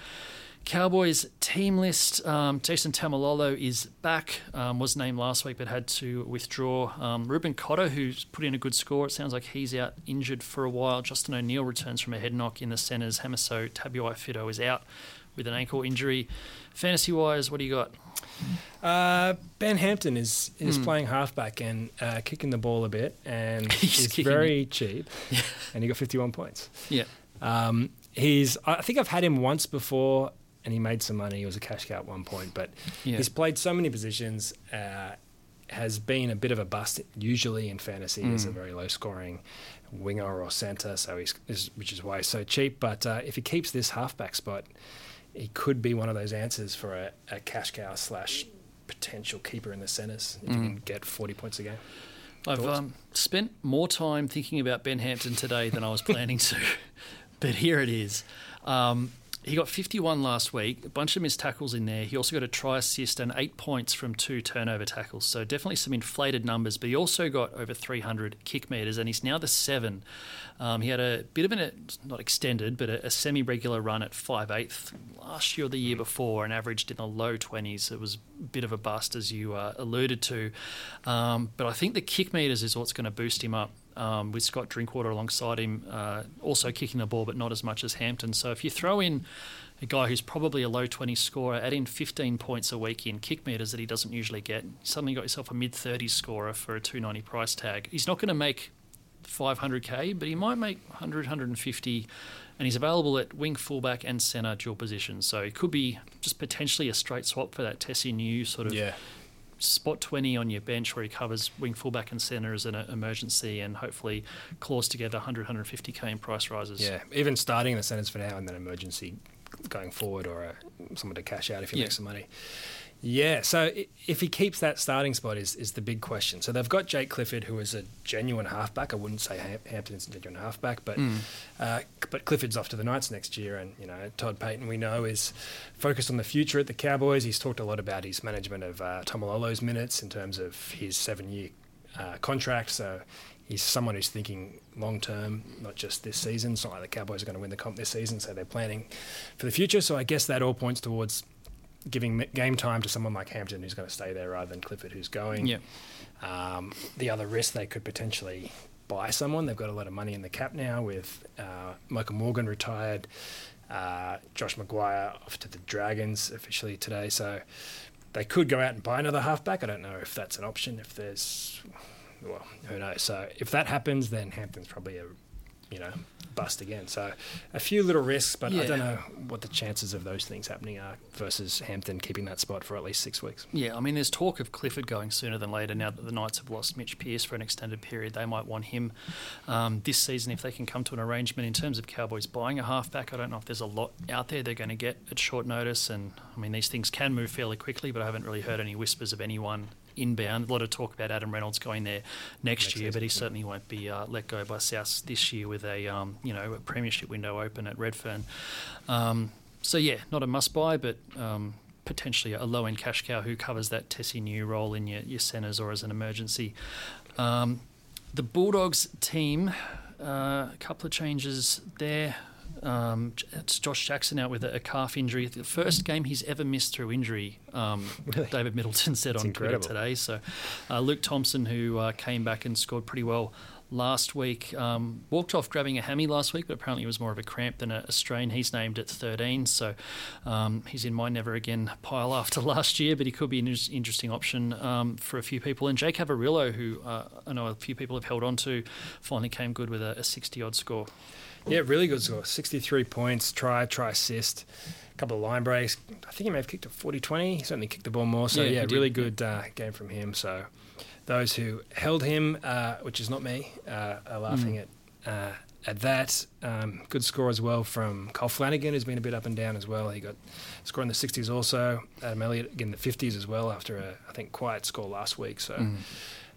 S1: Cowboys team list. Um, Jason Taumalolo is back. Um, was named last week, but had to withdraw. Um, Reuben Cotter, who's put in a good score. It sounds like he's out injured for a while. Justin O'Neill returns from a head knock in the centres. Hamiso Tabuai-Fidow is out with an ankle injury. Fantasy wise, what do you got?
S2: Uh, ben Hampton is is
S1: Hmm.
S2: playing halfback and uh, kicking the ball a bit, and
S1: He's
S2: very cheap, and he got 51 points.
S1: Yeah,
S2: Um, he's I think I've had him once before, and he made some money. He was a cash cow at one point, but
S1: Yeah.
S2: he's played so many positions. Uh, has been a bit of a bust usually in fantasy as
S1: Mm.
S2: a very low scoring winger or centre, so he's is, which is why he's so cheap. But uh, if he keeps this halfback spot, he could be one of those answers for a, a cash cow slash potential keeper in the centres if you
S1: Mm.
S2: can get 40 points a game.
S1: I've um, spent more time thinking about Ben Hampton today than I was planning to, but here it is. Um, he got 51 last week, a bunch of missed tackles in there. He also got a try assist and eight points from two turnover tackles. So definitely some inflated numbers, but he also got over 300 kick meters and he's now the seven. Um, he had a bit of an, not extended, but a, a semi regular run at 5'8 last year or the year before and averaged in the low 20s. It was a bit of a bust, as you uh, alluded to. Um, but I think the kick meters is what's going to boost him up. Um, with Scott Drinkwater alongside him, uh, also kicking the ball, but not as much as Hampton. So if you throw in a guy who's probably a low 20 scorer, add in 15 points a week in kick meters that he doesn't usually get, you suddenly got yourself a mid 30s scorer for a 290 price tag. He's not going to make 500k, but he might make 100, 150, and he's available at wing, fullback, and centre dual positions. So it could be just potentially a straight swap for that Tesi Niu sort of
S2: Yeah.
S1: Spot 20 on your bench where he covers wing, fullback, and centre as an emergency, and hopefully claws together 100, 150k in price rises.
S2: Yeah, even starting in the centres for now and then emergency going forward or uh, someone to cash out if you
S1: Yeah.
S2: make some money. Yeah, so if he keeps that starting spot is, is the big question. So they've got Jake Clifford, who is a genuine halfback. I wouldn't say Ham- Hampton's a genuine halfback, but
S1: Mm.
S2: uh, but Clifford's off to the Knights next year, and you know Todd Payten we know is focused on the future at the Cowboys. He's talked a lot about his management of uh, Taumalolo's minutes in terms of his seven-year uh, contract. So he's someone who's thinking long term, not just this season. It's not like the Cowboys are going to win the comp this season, so they're planning for the future. So I guess that all points towards giving game time to someone like Hampton, who's going to stay there, rather than Clifford, who's going.
S1: Yeah.
S2: Um, the other risk they could potentially buy someone. They've got a lot of money in the cap now with uh, Michael Morgan retired, uh, Josh McGuire off to the Dragons officially today. So they could go out and buy another halfback. I don't know if that's an option. If there's, well, who knows. So if that happens, then Hampton's probably a, you know, bust again. So a few little risks, but I don't know what the chances of those things happening are versus Hampton keeping that spot for at least six weeks.
S1: Yeah, I mean, there's talk of Clifford going sooner than later now that the Knights have lost Mitch Pearce for an extended period. They might want him um, this season if they can come to an arrangement. In terms of Cowboys buying a halfback, I don't know if there's a lot out there they're going to get at short notice. And I mean, these things can move fairly quickly, but I haven't really heard any whispers of anyone inbound. A lot of talk about Adam Reynolds going there next,
S2: Next
S1: year, but he certainly won't be uh, let go by South this year with a um, you know a premiership window open at Redfern. Um, so yeah, not a must buy, but um, potentially a low end cash cow who covers that Tesi Niu role in your, your centres or as an emergency. Um, the Bulldogs team, uh, a couple of changes there. Um, it's Josh Jackson out with a, a calf injury. The first game he's ever missed through injury. Um,
S2: Really?
S1: David Middleton said
S2: That's
S1: on Twitter today. So uh, Luke Thompson, who uh, came back and scored pretty well last week, um, walked off grabbing a hammy last week, but apparently it was more of a cramp than a, a strain. He's named at 13, so um, he's in my never again pile after last year, but he could be an interesting option um, for a few people. And Jake Averillo, who uh, I know a few people have held on to, finally came good with a, a 60 odd score.
S2: Yeah, really good score. 63 points, try, try assist, a couple of line breaks. I think he may have kicked a 40 20. He certainly kicked the ball more. So,
S1: Yeah,
S2: yeah, really good uh, game from him. So, those who held him, uh, which is not me, uh, are laughing
S1: Mm.
S2: at uh, at that. Um, good score as well from Cole Flanagan, who's been a bit up and down as well. He got score in the 60s also. Adam Elliott again in the 50s as well after a I think quiet score last week. So.
S1: Mm.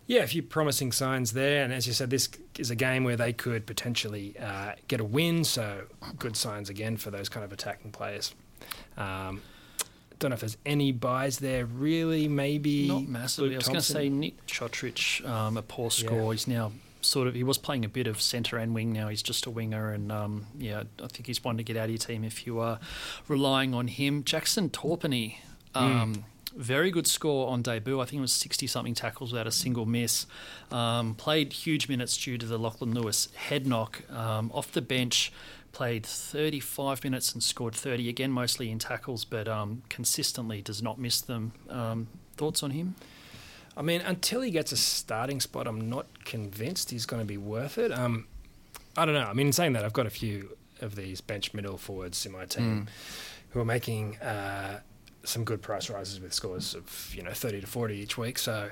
S2: Yeah, a few promising signs there, and as you said, this is a game where they could potentially uh, get a win. So, good signs again for those kind of attacking players. Um, don't know if there's any buys there. Really, maybe
S1: Not massively.
S2: Luke
S1: I was going to say Nick Cotric, um, a poor
S2: Yeah.
S1: score. He's now sort of he was playing a bit of centre and wing. Now he's just a winger, and um, yeah, I think he's one to get out of your team if you are relying on him. Jackson Topine. Um, Very good score on debut. I think it was 60 something tackles without a single miss. Um, played huge minutes due to the Lachlan Lewis head knock. Um, off the bench, played 35 minutes and scored 30, again, mostly in tackles, but um, consistently does not miss them. Um, thoughts on him?
S2: I mean, until he gets a starting spot, I'm not convinced he's going to be worth it. Um, I don't know. I mean, in saying that, I've got a few of these bench middle forwards in my team who are making uh, some good price rises with scores of you know 30 to 40 each week. So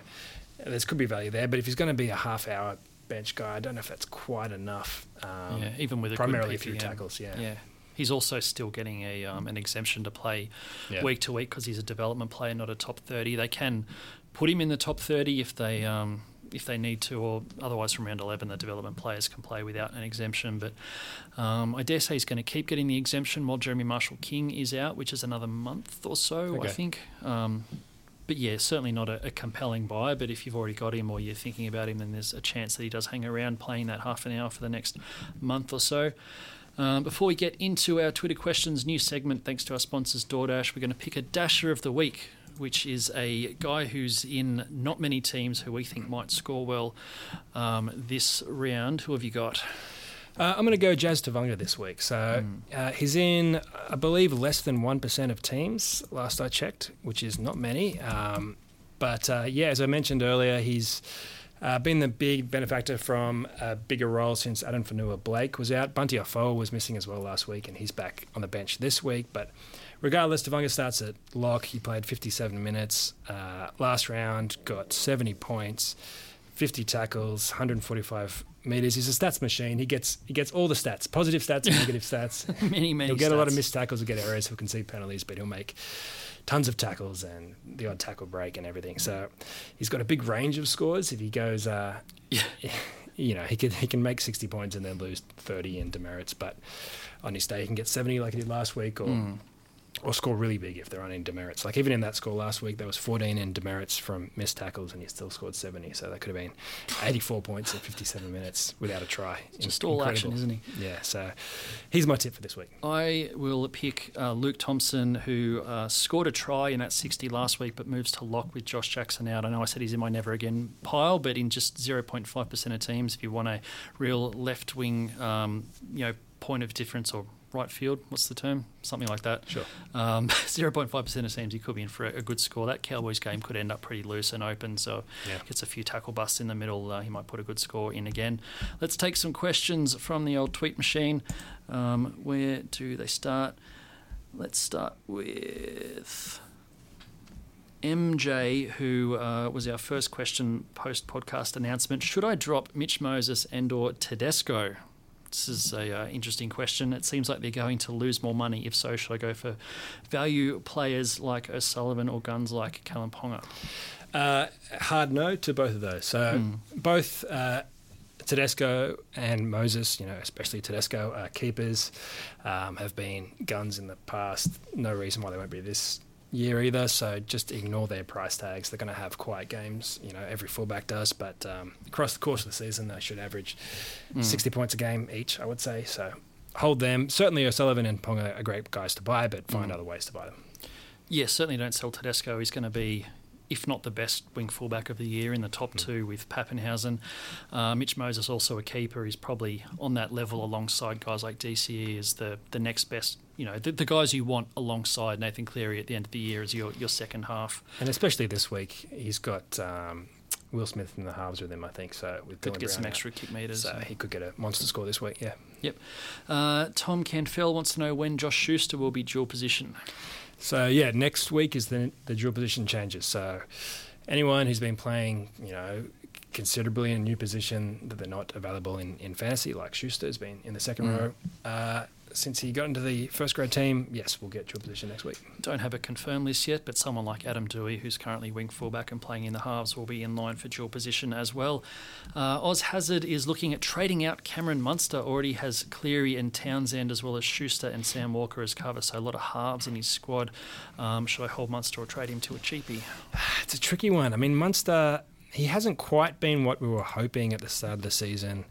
S2: uh, there could be value there. But if he's going to be a half hour bench guy, I don't know if that's quite enough. Um,
S1: yeah, even with a
S2: primarily a
S1: few
S2: tackles. Yeah.
S1: Yeah. He's also still getting a um, an exemption to play
S2: Yeah.
S1: week to week because he's a development player, not a top thirty. They can put him in the top thirty if they um, if they need to, or otherwise from round eleven, the development players can play without an exemption. But um, I dare say he's going to keep getting the exemption while Jeremy Marshall King is out, which is another month or so, I think. Um, but yeah, certainly not a, a compelling buy. But if you've already got him or you're thinking about him, then there's a chance that he does hang around playing that half an hour for the next month or so. Um, before we get into our Twitter questions, new segment thanks to our sponsors DoorDash, we're going to pick a Dasher of the Week, which is a guy who's in not many teams who we think might score well um, this round. Who have you got?
S2: Uh, I'm going to go Jazz Tevaga this week. So uh, he's in, I believe, less than 1% of teams, last I checked, which is not many. Um, but uh, yeah, as I mentioned earlier, he's uh, been the big benefactor from a bigger role since Addin Fonua-Blake was out. Bunty Afoa was missing as well last week, and he's back on the bench this week. But regardless, Tevaga starts at lock. He played 57 minutes uh, last round, got 70 points. 50 tackles, 145 meters. He's a stats machine. He gets he gets all the stats, positive stats and negative stats.
S1: many, many.
S2: He'll get a lot of missed tackles, he'll get errors, he'll concede penalties, but he'll make tons of tackles and the odd tackle break and everything. So he's got a big range of scores. If he goes, uh,
S1: Yeah.
S2: you know, he can he can make 60 points and then lose 30 in demerits, but on his day he can get 70 like he did last week, or
S1: Mm.
S2: Or score really big if there aren't any demerits. Like even in that score last week, there was 14 in demerits from missed tackles, and he still scored 70. So that could have been 84 points in 57 minutes without a try.
S1: Just
S2: In-
S1: all action, isn't he?
S2: Yeah. So he's my tip for this week.
S1: I will pick uh, Luke Thompson, who uh, scored a try in that 60 last week, but moves to lock with Josh Jackson out. I know I said he's in my never again pile, but in just 0.5% of teams, if you want a real left wing, um, you know, point of difference or right field, what's the term? Something like that.
S2: Sure.
S1: Um, 0.5% of teams, he could be in for a, a good score. That Cowboys game could end up pretty loose and open, so
S2: Yeah.
S1: gets a few tackle busts in the middle. Uh, he might put a good score in again. Let's take some questions from the old tweet machine. Um, where do they start? Let's start with MJ, who uh, was our first question post podcast announcement. Should I drop Mitch Moses and or Tedesco? This is a uh, interesting question. It seems like they're going to lose more money. If so, should I go for value players like O'Sullivan or guns like Kalyn Ponga?
S2: Uh, hard no to both of those. So
S1: Hmm.
S2: both uh, Tedesco and Moses, you know, especially Tedesco, are keepers, um, have been guns in the past. No reason why they won't be this year either. So just ignore their price tags. They're going to have quiet games. You know, every fullback does, but um, across the course of the season, they should average
S1: Hmm.
S2: 60 points a game each. I would say so. Hold them. Certainly, O'Sullivan and Ponga are great guys to buy, but find
S1: Mm.
S2: other ways to buy them.
S1: Yeah, certainly don't sell Tedesco. He's going to be, if not the best wing fullback of the year, in the top
S2: Mm.
S1: two with Papenhuyzen. Uh, Mitch Moses, also a keeper, He's probably on that level alongside guys like DCE as the, the next best, you know, the, the guys you want alongside Nathan Cleary at the end of the year as your, your second half.
S2: And especially this week, he's got um, Will Smith in the halves with him, I think. So with
S1: Could
S2: Dylan
S1: get some
S2: Brown out.
S1: extra kick meters.
S2: So he could get a monster score this week. Yeah. Yep.
S1: Uh, Tom Canfell wants to know when Josh Schuster will be dual position.
S2: So yeah, next week is the the dual position changes. So anyone who's been playing, you know, considerably in a new position that they're not available in, in fantasy, like Schuster's been in the second
S1: Mm.
S2: row. Uh, since he got into the first grade team, yes, we'll get to a position next week.
S1: Don't have a confirmed list yet, but someone like Adam Doueihi, who's currently wing fullback and playing in the halves, will be in line for dual position as well. Uh, Oz Hazard is looking at trading out Cameron Munster. Already has Cleary and Townsend, as well as Schuster and Sam Walker as cover. So a lot of halves in his squad. Um, should I hold Munster or trade him to a cheapie?
S2: It's a tricky one. I mean, Munster, he hasn't quite been what we were hoping at the start of the season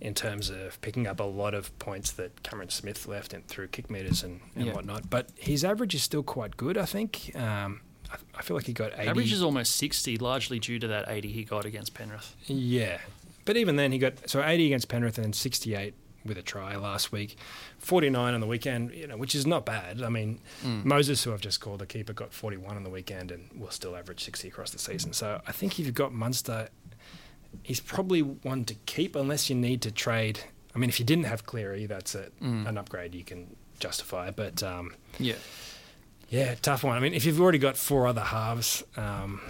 S2: in terms of picking up a lot of points that Cameron Smith left and through kick meters and, and
S1: Yeah.
S2: whatnot. But his average is still quite good, I think. Um, I, I feel like he got 80.
S1: Average is almost 60, largely due to that 80 he got against Penrith.
S2: Yeah. But even then, he got so 80 against Penrith and then 68 with a try last week, 49 on the weekend, you know, which is not bad. I mean,
S1: Mm.
S2: Moses, who I've just called the keeper, got 41 on the weekend and will still average 60 across the season. So I think if you've got Munster, he's probably one to keep unless you need to trade. I mean, if you didn't have Cleary, that's a,
S1: Mm.
S2: an upgrade you can justify. But um,
S1: Yeah.
S2: yeah, tough one. I mean, if you've already got four other halves, um,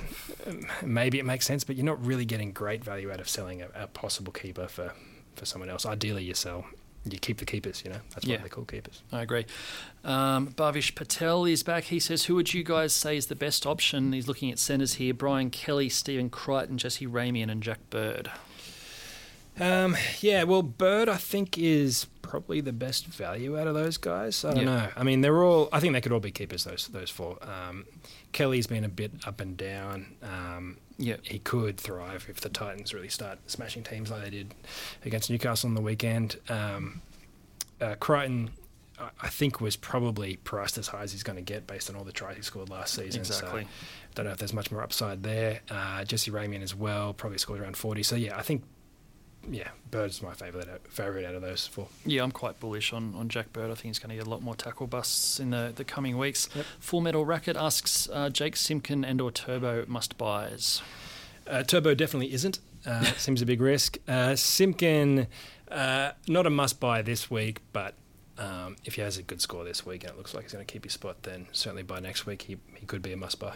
S2: maybe it makes sense, but you're not really getting great value out of selling a, a possible keeper for, for someone else. Ideally, you sell, you keep the keepers, you know? That's
S1: Yeah.
S2: what they call keepers.
S1: I agree. Um, Bhavish Patel is back. He says, Who would you guys say is the best option? He's looking at centres here Brian Kelly, Stephen Crichton, Jesse Ramien, and Jack Bird.
S2: Um, yeah, well, Bird, I think, is probably the best value out of those guys. I don't
S1: Yeah.
S2: know. I mean, they're all, I think they could all be keepers, those, those four. Um, Kelly's been a bit up and down. Um,
S1: Yeah.
S2: he could thrive if the Titans really start smashing teams like they did against Newcastle on the weekend. Um, uh, Crichton, I- I think, was probably priced as high as he's going to get based on all the tries he scored last season.
S1: Exactly.
S2: So don't know if there's much more upside there. Uh, Jesse Ramien as well, probably scored around 40. So yeah, I think, yeah, Bird's my favourite favourite out of those four.
S1: Yeah, I'm quite bullish on, on Jack Bird. I think he's going to get a lot more tackle busts in the, the coming weeks.
S2: Yep.
S1: Full Metal Racket asks uh, Jake Simpkin and or Turbo must buys.
S2: Uh, Turbo definitely isn't. Uh, seems a big risk. Uh, Simpkin, uh, not a must buy this week, but um, if he has a good score this week and it looks like he's going to keep his spot, then certainly by next week he, he could be a must buy.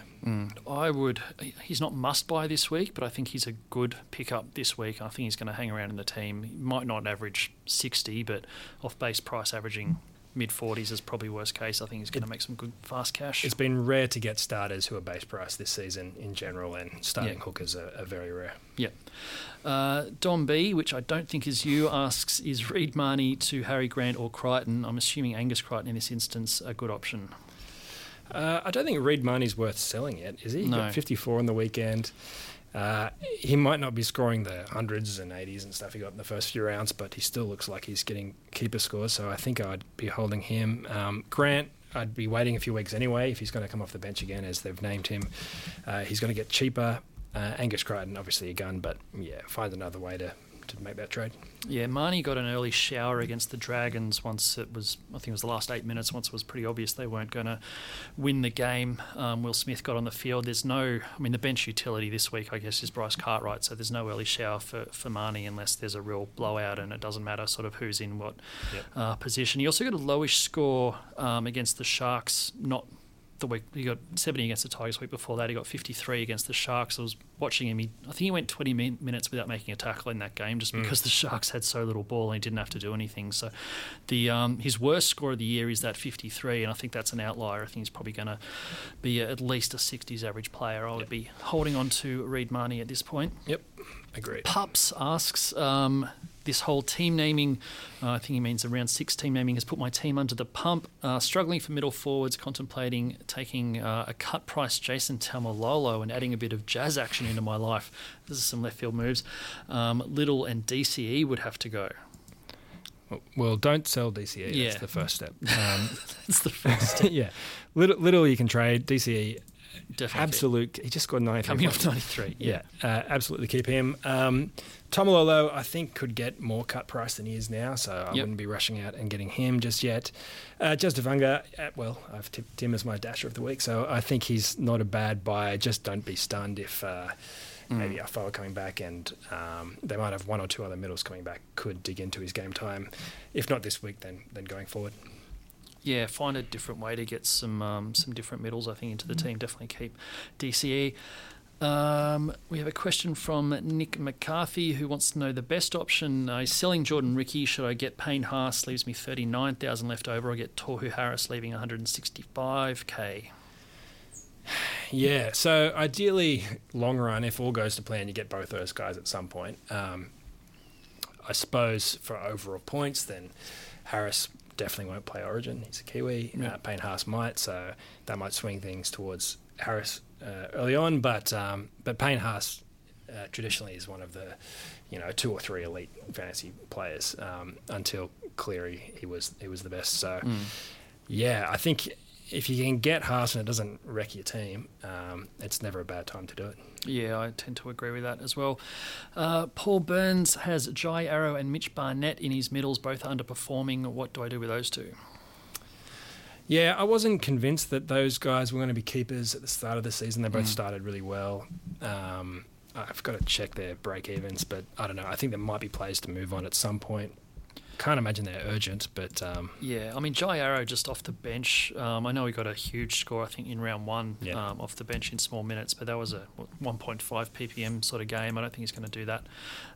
S1: I would. He's not must buy this week, but I think he's a good pickup this week. I think he's going to hang around in the team. He might not average 60, but off base price averaging mid 40s is probably worst case. I think he's going to make some good fast cash.
S2: It's been rare to get starters who are base price this season in general, and starting
S1: Yeah.
S2: hookers are, are very rare.
S1: Yeah. Uh, Dom B, which I don't think is you, asks Is Reed Mahoney to Harry Grant or Crichton? I'm assuming Angus Crichton in this instance a good option.
S2: Uh, I don't think Reed Mahoney's worth selling yet, is he? He got 54 on the weekend. Uh, he might not be scoring the hundreds and 80s and stuff he got in the first few rounds, but he still looks like he's getting keeper scores, so I think I'd be holding him. Um, Grant, I'd be waiting a few weeks anyway if he's going to come off the bench again, as they've named him. Uh, he's going to get cheaper. Uh, Angus Crichton, obviously a gun, but yeah, find another way to, to make that trade.
S1: Yeah, Mahoney got an early shower against the Dragons once it was, I think it was the last eight minutes, once it was pretty obvious they weren't going to win the game. Um, Will Smith got on the field. There's no, I mean, the bench utility this week, I guess, is Bryce Cartwright, so there's no early shower for, for Mahoney unless there's a real blowout and it doesn't matter sort of who's in what
S2: Yep.
S1: uh, position. He also got a lowish score um, against the Sharks, not the week he got 70 against the Tigers. Week before that, he got 53 against the Sharks. I was watching him. He, I think he went 20 min- minutes without making a tackle in that game, just
S2: Mm.
S1: because the Sharks had so little ball and he didn't have to do anything. So, the um, his worst score of the year is that 53, and I think that's an outlier. I think he's probably going to be at least a 60s average player. I would
S2: Yep.
S1: be holding on to Reed Mahoney at this point.
S2: Yep, agreed.
S1: Pups asks um, this whole team naming. Uh, I think he means around six team naming has put my team under the pump. Uh, struggling for middle forwards, contemplating taking uh, a cut price Jason Taumalolo and adding a bit of jazz action into my life. This is some left field moves. Um, Liddle and DCE would have to go.
S2: Well, don't sell DCE.
S1: Yeah.
S2: That's the first step. Um,
S1: That's the first step.
S2: yeah, Liddle, Liddle you can trade. DCE,
S1: Definitely.
S2: absolute. He just scored 93
S1: Coming off 93.
S2: Yeah, uh, absolutely keep him. Um, Taumalolo, I think, could get more cut price than he is now, so I
S1: Yep.
S2: wouldn't be rushing out and getting him just yet. Uh, Jazz Tevaga, uh, well, I've tipped him as my dasher of the week, so I think he's not a bad buy. Just don't be stunned if uh,
S1: Mm.
S2: maybe coming back and um, they might have one or two other middles coming back could dig into his game time. If not this week, then then going forward.
S1: Yeah, find a different way to get some um, some different medals. I think into the team. Definitely keep DCE. Um, we have a question from Nick McCarthy who wants to know the best option. Uh, selling Jordan Riki. Should I get Payne Haas? Leaves me 39,000 left over. I get Tohu Harris leaving 165k.
S2: Yeah, so ideally, long run, if all goes to plan, you get both those guys at some point. Um, I suppose for overall points, then Harris definitely won't play Origin. He's a Kiwi.
S1: Yeah.
S2: Uh, Payne Haas might, so that might swing things towards Harris uh, early on. But um, but Payne Haas uh, traditionally is one of the you know two or three elite fantasy players. Um, until Cleary, he was he was the best. So yeah, I think if you can get Haas and it doesn't wreck your team, um, it's never a bad time to do it.
S1: Yeah, I tend to agree with that as well. Uh, Paul Burns has Jai Arrow and Mitch Barnett in his middles, both underperforming. What do I do with those two?
S2: Yeah, I wasn't convinced that those guys were going to be keepers at the start of the season. They both
S1: Mm.
S2: started really well. Um, I've got to check their break evens, but I don't know. I think there might be plays to move on at some point. Can't imagine they're urgent, but um,
S1: Yeah, I mean, Jai Arrow just off the bench. Um, I know he got a huge score, I think, in round one
S2: Yeah.
S1: um, off the bench in small minutes, but that was a 1.5 ppm sort of game. I don't think he's going to do that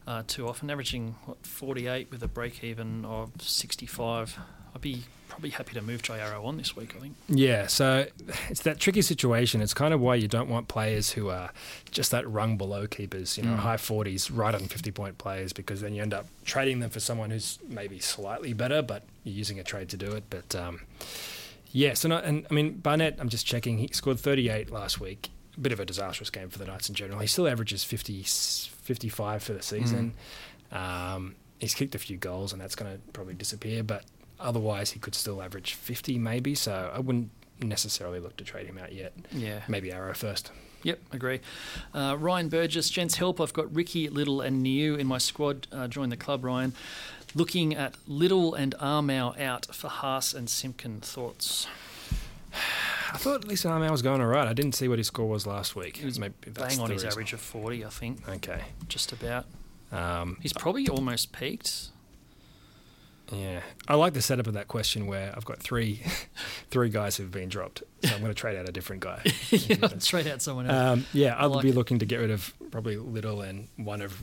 S1: uh, too often. Averaging what, 48 with a break even of 65. I'd be probably happy to move Jai Arrow on this week, I think.
S2: Yeah, so it's that tricky situation. It's kind of why you don't want players who are just that rung below keepers, you know,
S1: Mm.
S2: high 40s, right on 50 point players, because then you end up trading them for someone who's maybe slightly better, but you're using a trade to do it. But um, yeah, so not, and I mean, Barnett, I'm just checking, he scored 38 last week. A bit of a disastrous game for the Knights in general. He still averages 50, 55 for the season. Um, he's kicked a few goals, and that's going to probably disappear, but otherwise he could still average 50 maybe so i wouldn't necessarily look to trade him out yet
S1: Yeah.
S2: maybe arrow first
S1: Yep, agree. Uh, Ryan Burgess, gents, help. I've got Riki, Liddle, and Niu in my squad. Uh, join the club, Ryan. Looking at Liddle and Armour out for Haas and Simpkin. Thoughts?
S2: i thought at least Armau was going all right i didn't see what his score was last week
S1: He was
S2: maybe that's
S1: Bang on his
S2: reason.
S1: average of 40, I think.
S2: okay
S1: Just about.
S2: um,
S1: He's probably almost peaked.
S2: Yeah i like the setup of that question where i've got three three guys who've been dropped so i'm going to trade out a different guy
S1: yeah, straight out someone else.
S2: um, yeah
S1: I
S2: i'd
S1: like
S2: be
S1: it.
S2: looking to get rid of probably Liddle and one of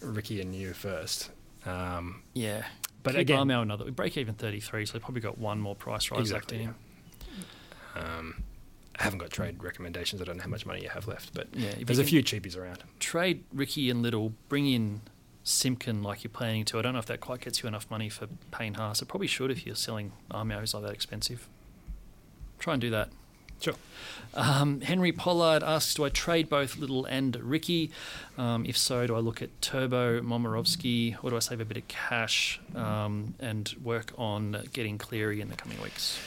S2: Riki and you first um,
S1: yeah.
S2: but
S1: Keep
S2: again
S1: Armour another. We break even 33, so we've probably got one more price rise
S2: Exactly,
S1: left in him.
S2: um, I haven't got trade recommendations. I don't know how much money you have left, but
S1: Yeah,
S2: there's a few cheapies around.
S1: trade Riki and Liddle, bring in Simpkin like you're planning to. I don't know if that quite gets you enough money for Payne Haas. It probably should if you're selling who's not that expensive. Try and do that.
S2: Sure.
S1: Um, Henry Pollard asks, do I trade both Liddle and Riki? Um, if so, do I look at Turbo, Momirovski, or do I save a bit of cash um, and work on getting Cleary in the coming weeks?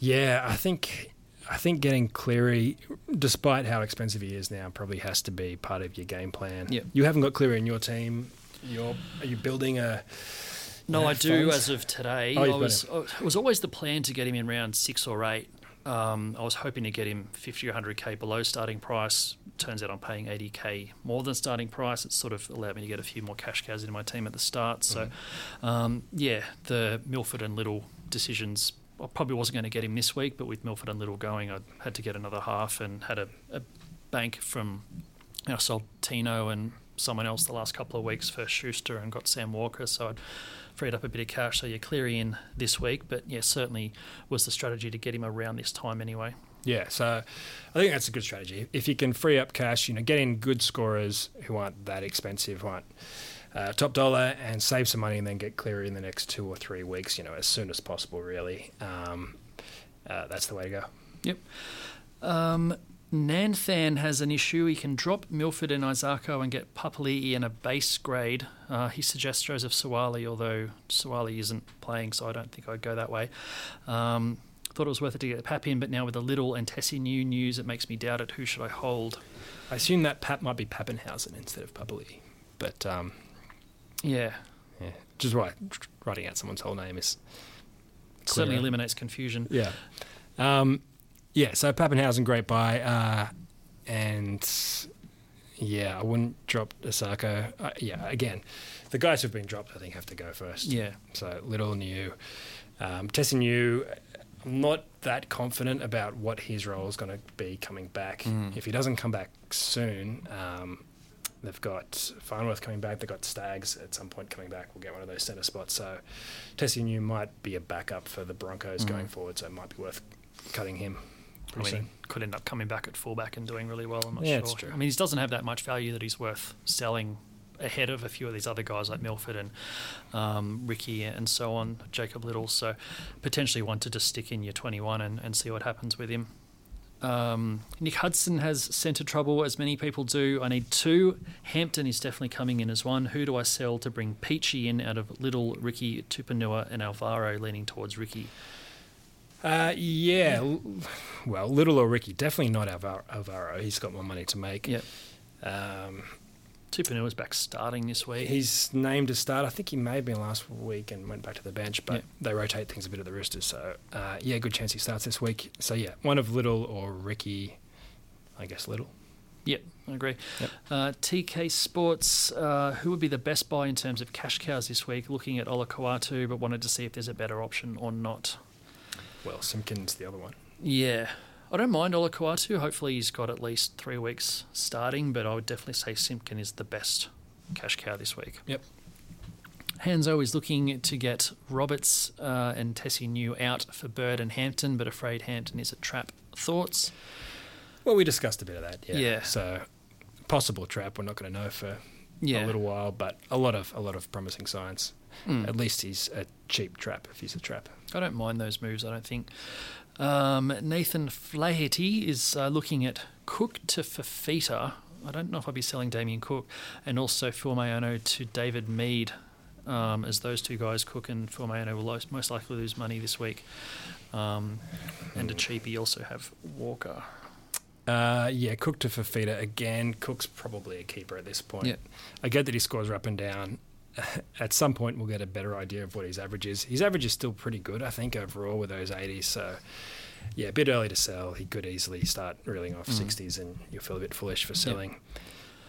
S2: Yeah, I think I think getting Cleary, despite how expensive he is now, probably has to be part of your game plan.
S1: Yep.
S2: You haven't got Cleary in your team. You're are you building a?
S1: No, I do as of today.
S2: Oh,
S1: I was it was always the plan to get him in round six or eight. Um, I was hoping to get him 50 or 100k below starting price. Turns out I'm paying 80k more than starting price. It sort of allowed me to get a few more cash cows into my team at the start. So, um, yeah, the Milford and Liddle decisions. I probably wasn't going to get him this week, but with Milford and Liddle going, I had to get another half and had a, a bank from you know, sold Tino and someone else the last couple of weeks for Schuster and got Sam Walker. So I'd freed up a bit of cash. So you're Cleary in this week, but yeah, certainly was the strategy to get him around this time anyway.
S2: Yeah, so I think that's a good strategy. If you can free up cash, you know, get in good scorers who aren't that expensive, who aren't uh, top dollar, and save some money, and then get clear in the next two or three weeks. You know, as soon as possible. Really, um, uh, that's the way to go.
S1: Yep. Um, Nanthan has an issue. He can drop Milford and Isaako and get Papalii in a base grade. Uh, he suggests Joseph Suaalii, although Suaalii isn't playing, so I don't think I'd go that way. Um, thought it was worth it to get Pap in, but now with the Liddle and Tesi Niu news, it makes me doubt it. Who should I hold?
S2: I assume that Pap might be Papenhuyzen instead of Papali, but um,
S1: Yeah,
S2: yeah, just right, writing out someone's whole name is
S1: certainly eliminates confusion.
S2: Yeah. Um, yeah, so Papenhuyzen, great buy. Uh, and yeah, I wouldn't drop Osako. Uh, yeah, again, the guys who've been dropped, I think, have to go first.
S1: Yeah,
S2: So Liddle Niu. Um, Tesi Niu, I'm not that confident about what his role is going to be coming back.
S1: Mm.
S2: If he doesn't come back soon, um, they've got Farnworth coming back. They've got Staggs at some point coming back. We'll get one of those centre spots. So Tesi Niu might be a backup for the Broncos
S1: Mm.
S2: going forward. So it might be worth cutting him.
S1: I mean, he could end up coming back at fullback and doing really well. I'm not
S2: Yeah,
S1: sure.
S2: true.
S1: I mean, he doesn't have that much value that he's worth selling ahead of a few of these other guys like Milford and um, Riki and so on, Jacob Liddle. So potentially one to just stick in your 21 and, and see what happens with him. Um, Nick Hudson has centre trouble, as many people do. I need two. Hampton is definitely coming in as one. Who do I sell to bring Peachey in out of Liddle, Riki, Tupouniua, and Alvaro leaning towards Riki?
S2: Uh, yeah. l- Well, Liddle or Riki, definitely not Alvaro. Alvaro. He's got more money to make.
S1: Yep.
S2: Um,
S1: Tupouniua's back starting this week.
S2: he's named to start. I think he may have been last week and went back to the bench, but
S1: Yeah.
S2: they rotate things a bit at the Roosters. So, uh, yeah, good chance he starts this week. So, yeah, one of Liddle or Riki. I guess Liddle.
S1: Yep, I agree.
S2: Yep.
S1: Uh, TK Sports, uh, who would be the best buy in terms of cash cows this week? Looking at Olakau'atu, but wanted to see if there's a better option or not.
S2: Well, Simpkin's, the other one.
S1: Yeah, I don't mind Olakau'atu. Hopefully, he's got at least three weeks starting, but I would definitely say Simpkin is the best cash cow this week.
S2: Yep.
S1: Hanzo is looking to get Roberts uh, and Tesi Niu out for Bird and Hampton, but afraid Hampton is a trap. Thoughts?
S2: Well, we discussed a bit of that. Yeah.
S1: Yeah.
S2: So, possible trap. We're not going to know for
S1: Yeah.
S2: a little while, but a lot of a lot of promising signs.
S1: Mm.
S2: At least he's a cheap trap if he's a trap.
S1: I don't mind those moves, I don't think. Um, Nathan Flaherty is uh, looking at Cook to Fifita. I don't know if I'd be selling Damien Cook. And also Fulmayano to David Mead, um, as those two guys, Cook and Fulmayano, will most likely lose money this week. Um, and a cheapie also have Walker.
S2: Uh, yeah, Cook to Fifita again. Cook's probably a keeper at this point.
S1: Yeah.
S2: I get that he scores are up and down. At some point, we'll get a better idea of what his average is. His average is still pretty good, I think, overall with those 80s. So, yeah, a bit early to sell. He could easily start reeling off
S1: Mm.
S2: 60s, and you'll feel a bit foolish for selling.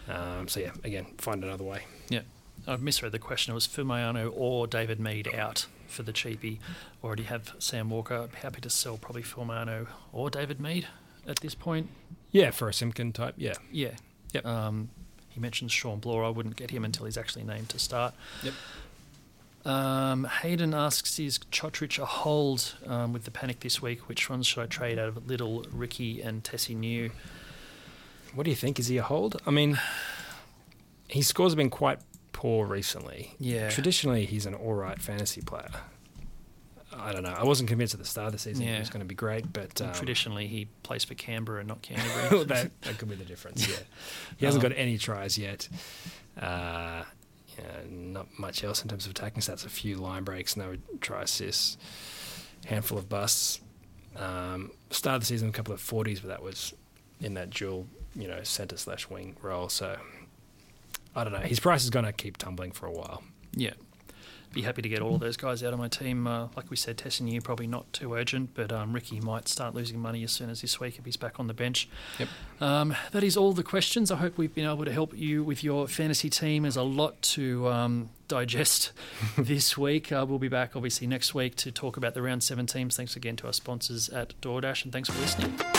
S2: Um, so, yeah, again, find another way.
S1: Yeah. I misread the question. It was Fulmayano or David Mead out for the cheapie. Already have Sam Walker. Happy to sell probably Fulmayano or David Mead at this point.
S2: Yeah, for a Simpkin type, yeah.
S1: Yeah.
S2: Yep.
S1: Um, he mentions Sean Bloor. I wouldn't get him until he's actually named to start.
S2: Yep.
S1: Um, Hayden asks, is Cotric a hold um, with the panic this week? Which ones should I trade out of Liddle, Riki, and Tesi Niu?
S2: What do you think? Is he a hold? I mean, his scores have been quite poor recently.
S1: Yeah.
S2: Traditionally, he's an all right fantasy player. I don't know. I wasn't convinced at the start of the season he was going to be great, but um,
S1: Traditionally, he plays for Canberra and not Canterbury.
S2: that, that could be the difference. Yeah, he hasn't
S1: Um,
S2: got any tries yet. Uh, yeah, not much else in terms of attacking stats. A few line breaks, no try assists, handful of busts. Um, start of the season, a couple of forties, but that was in that dual, you know, centre slash wing role. So I don't know. His price is going to keep tumbling for a while.
S1: Yeah. Be happy to get all of those guys out of my team. Uh, like we said, testing you probably not too urgent, but um, Riki might start losing money as soon as this week if he's back on the bench.
S2: Yep.
S1: Um, that is all the questions. I hope we've been able to help you with your fantasy team. There's a lot to um, digest this week. Uh, we'll be back obviously next week to talk about the round seven teams. Thanks again to our sponsors at DoorDash, and thanks for listening.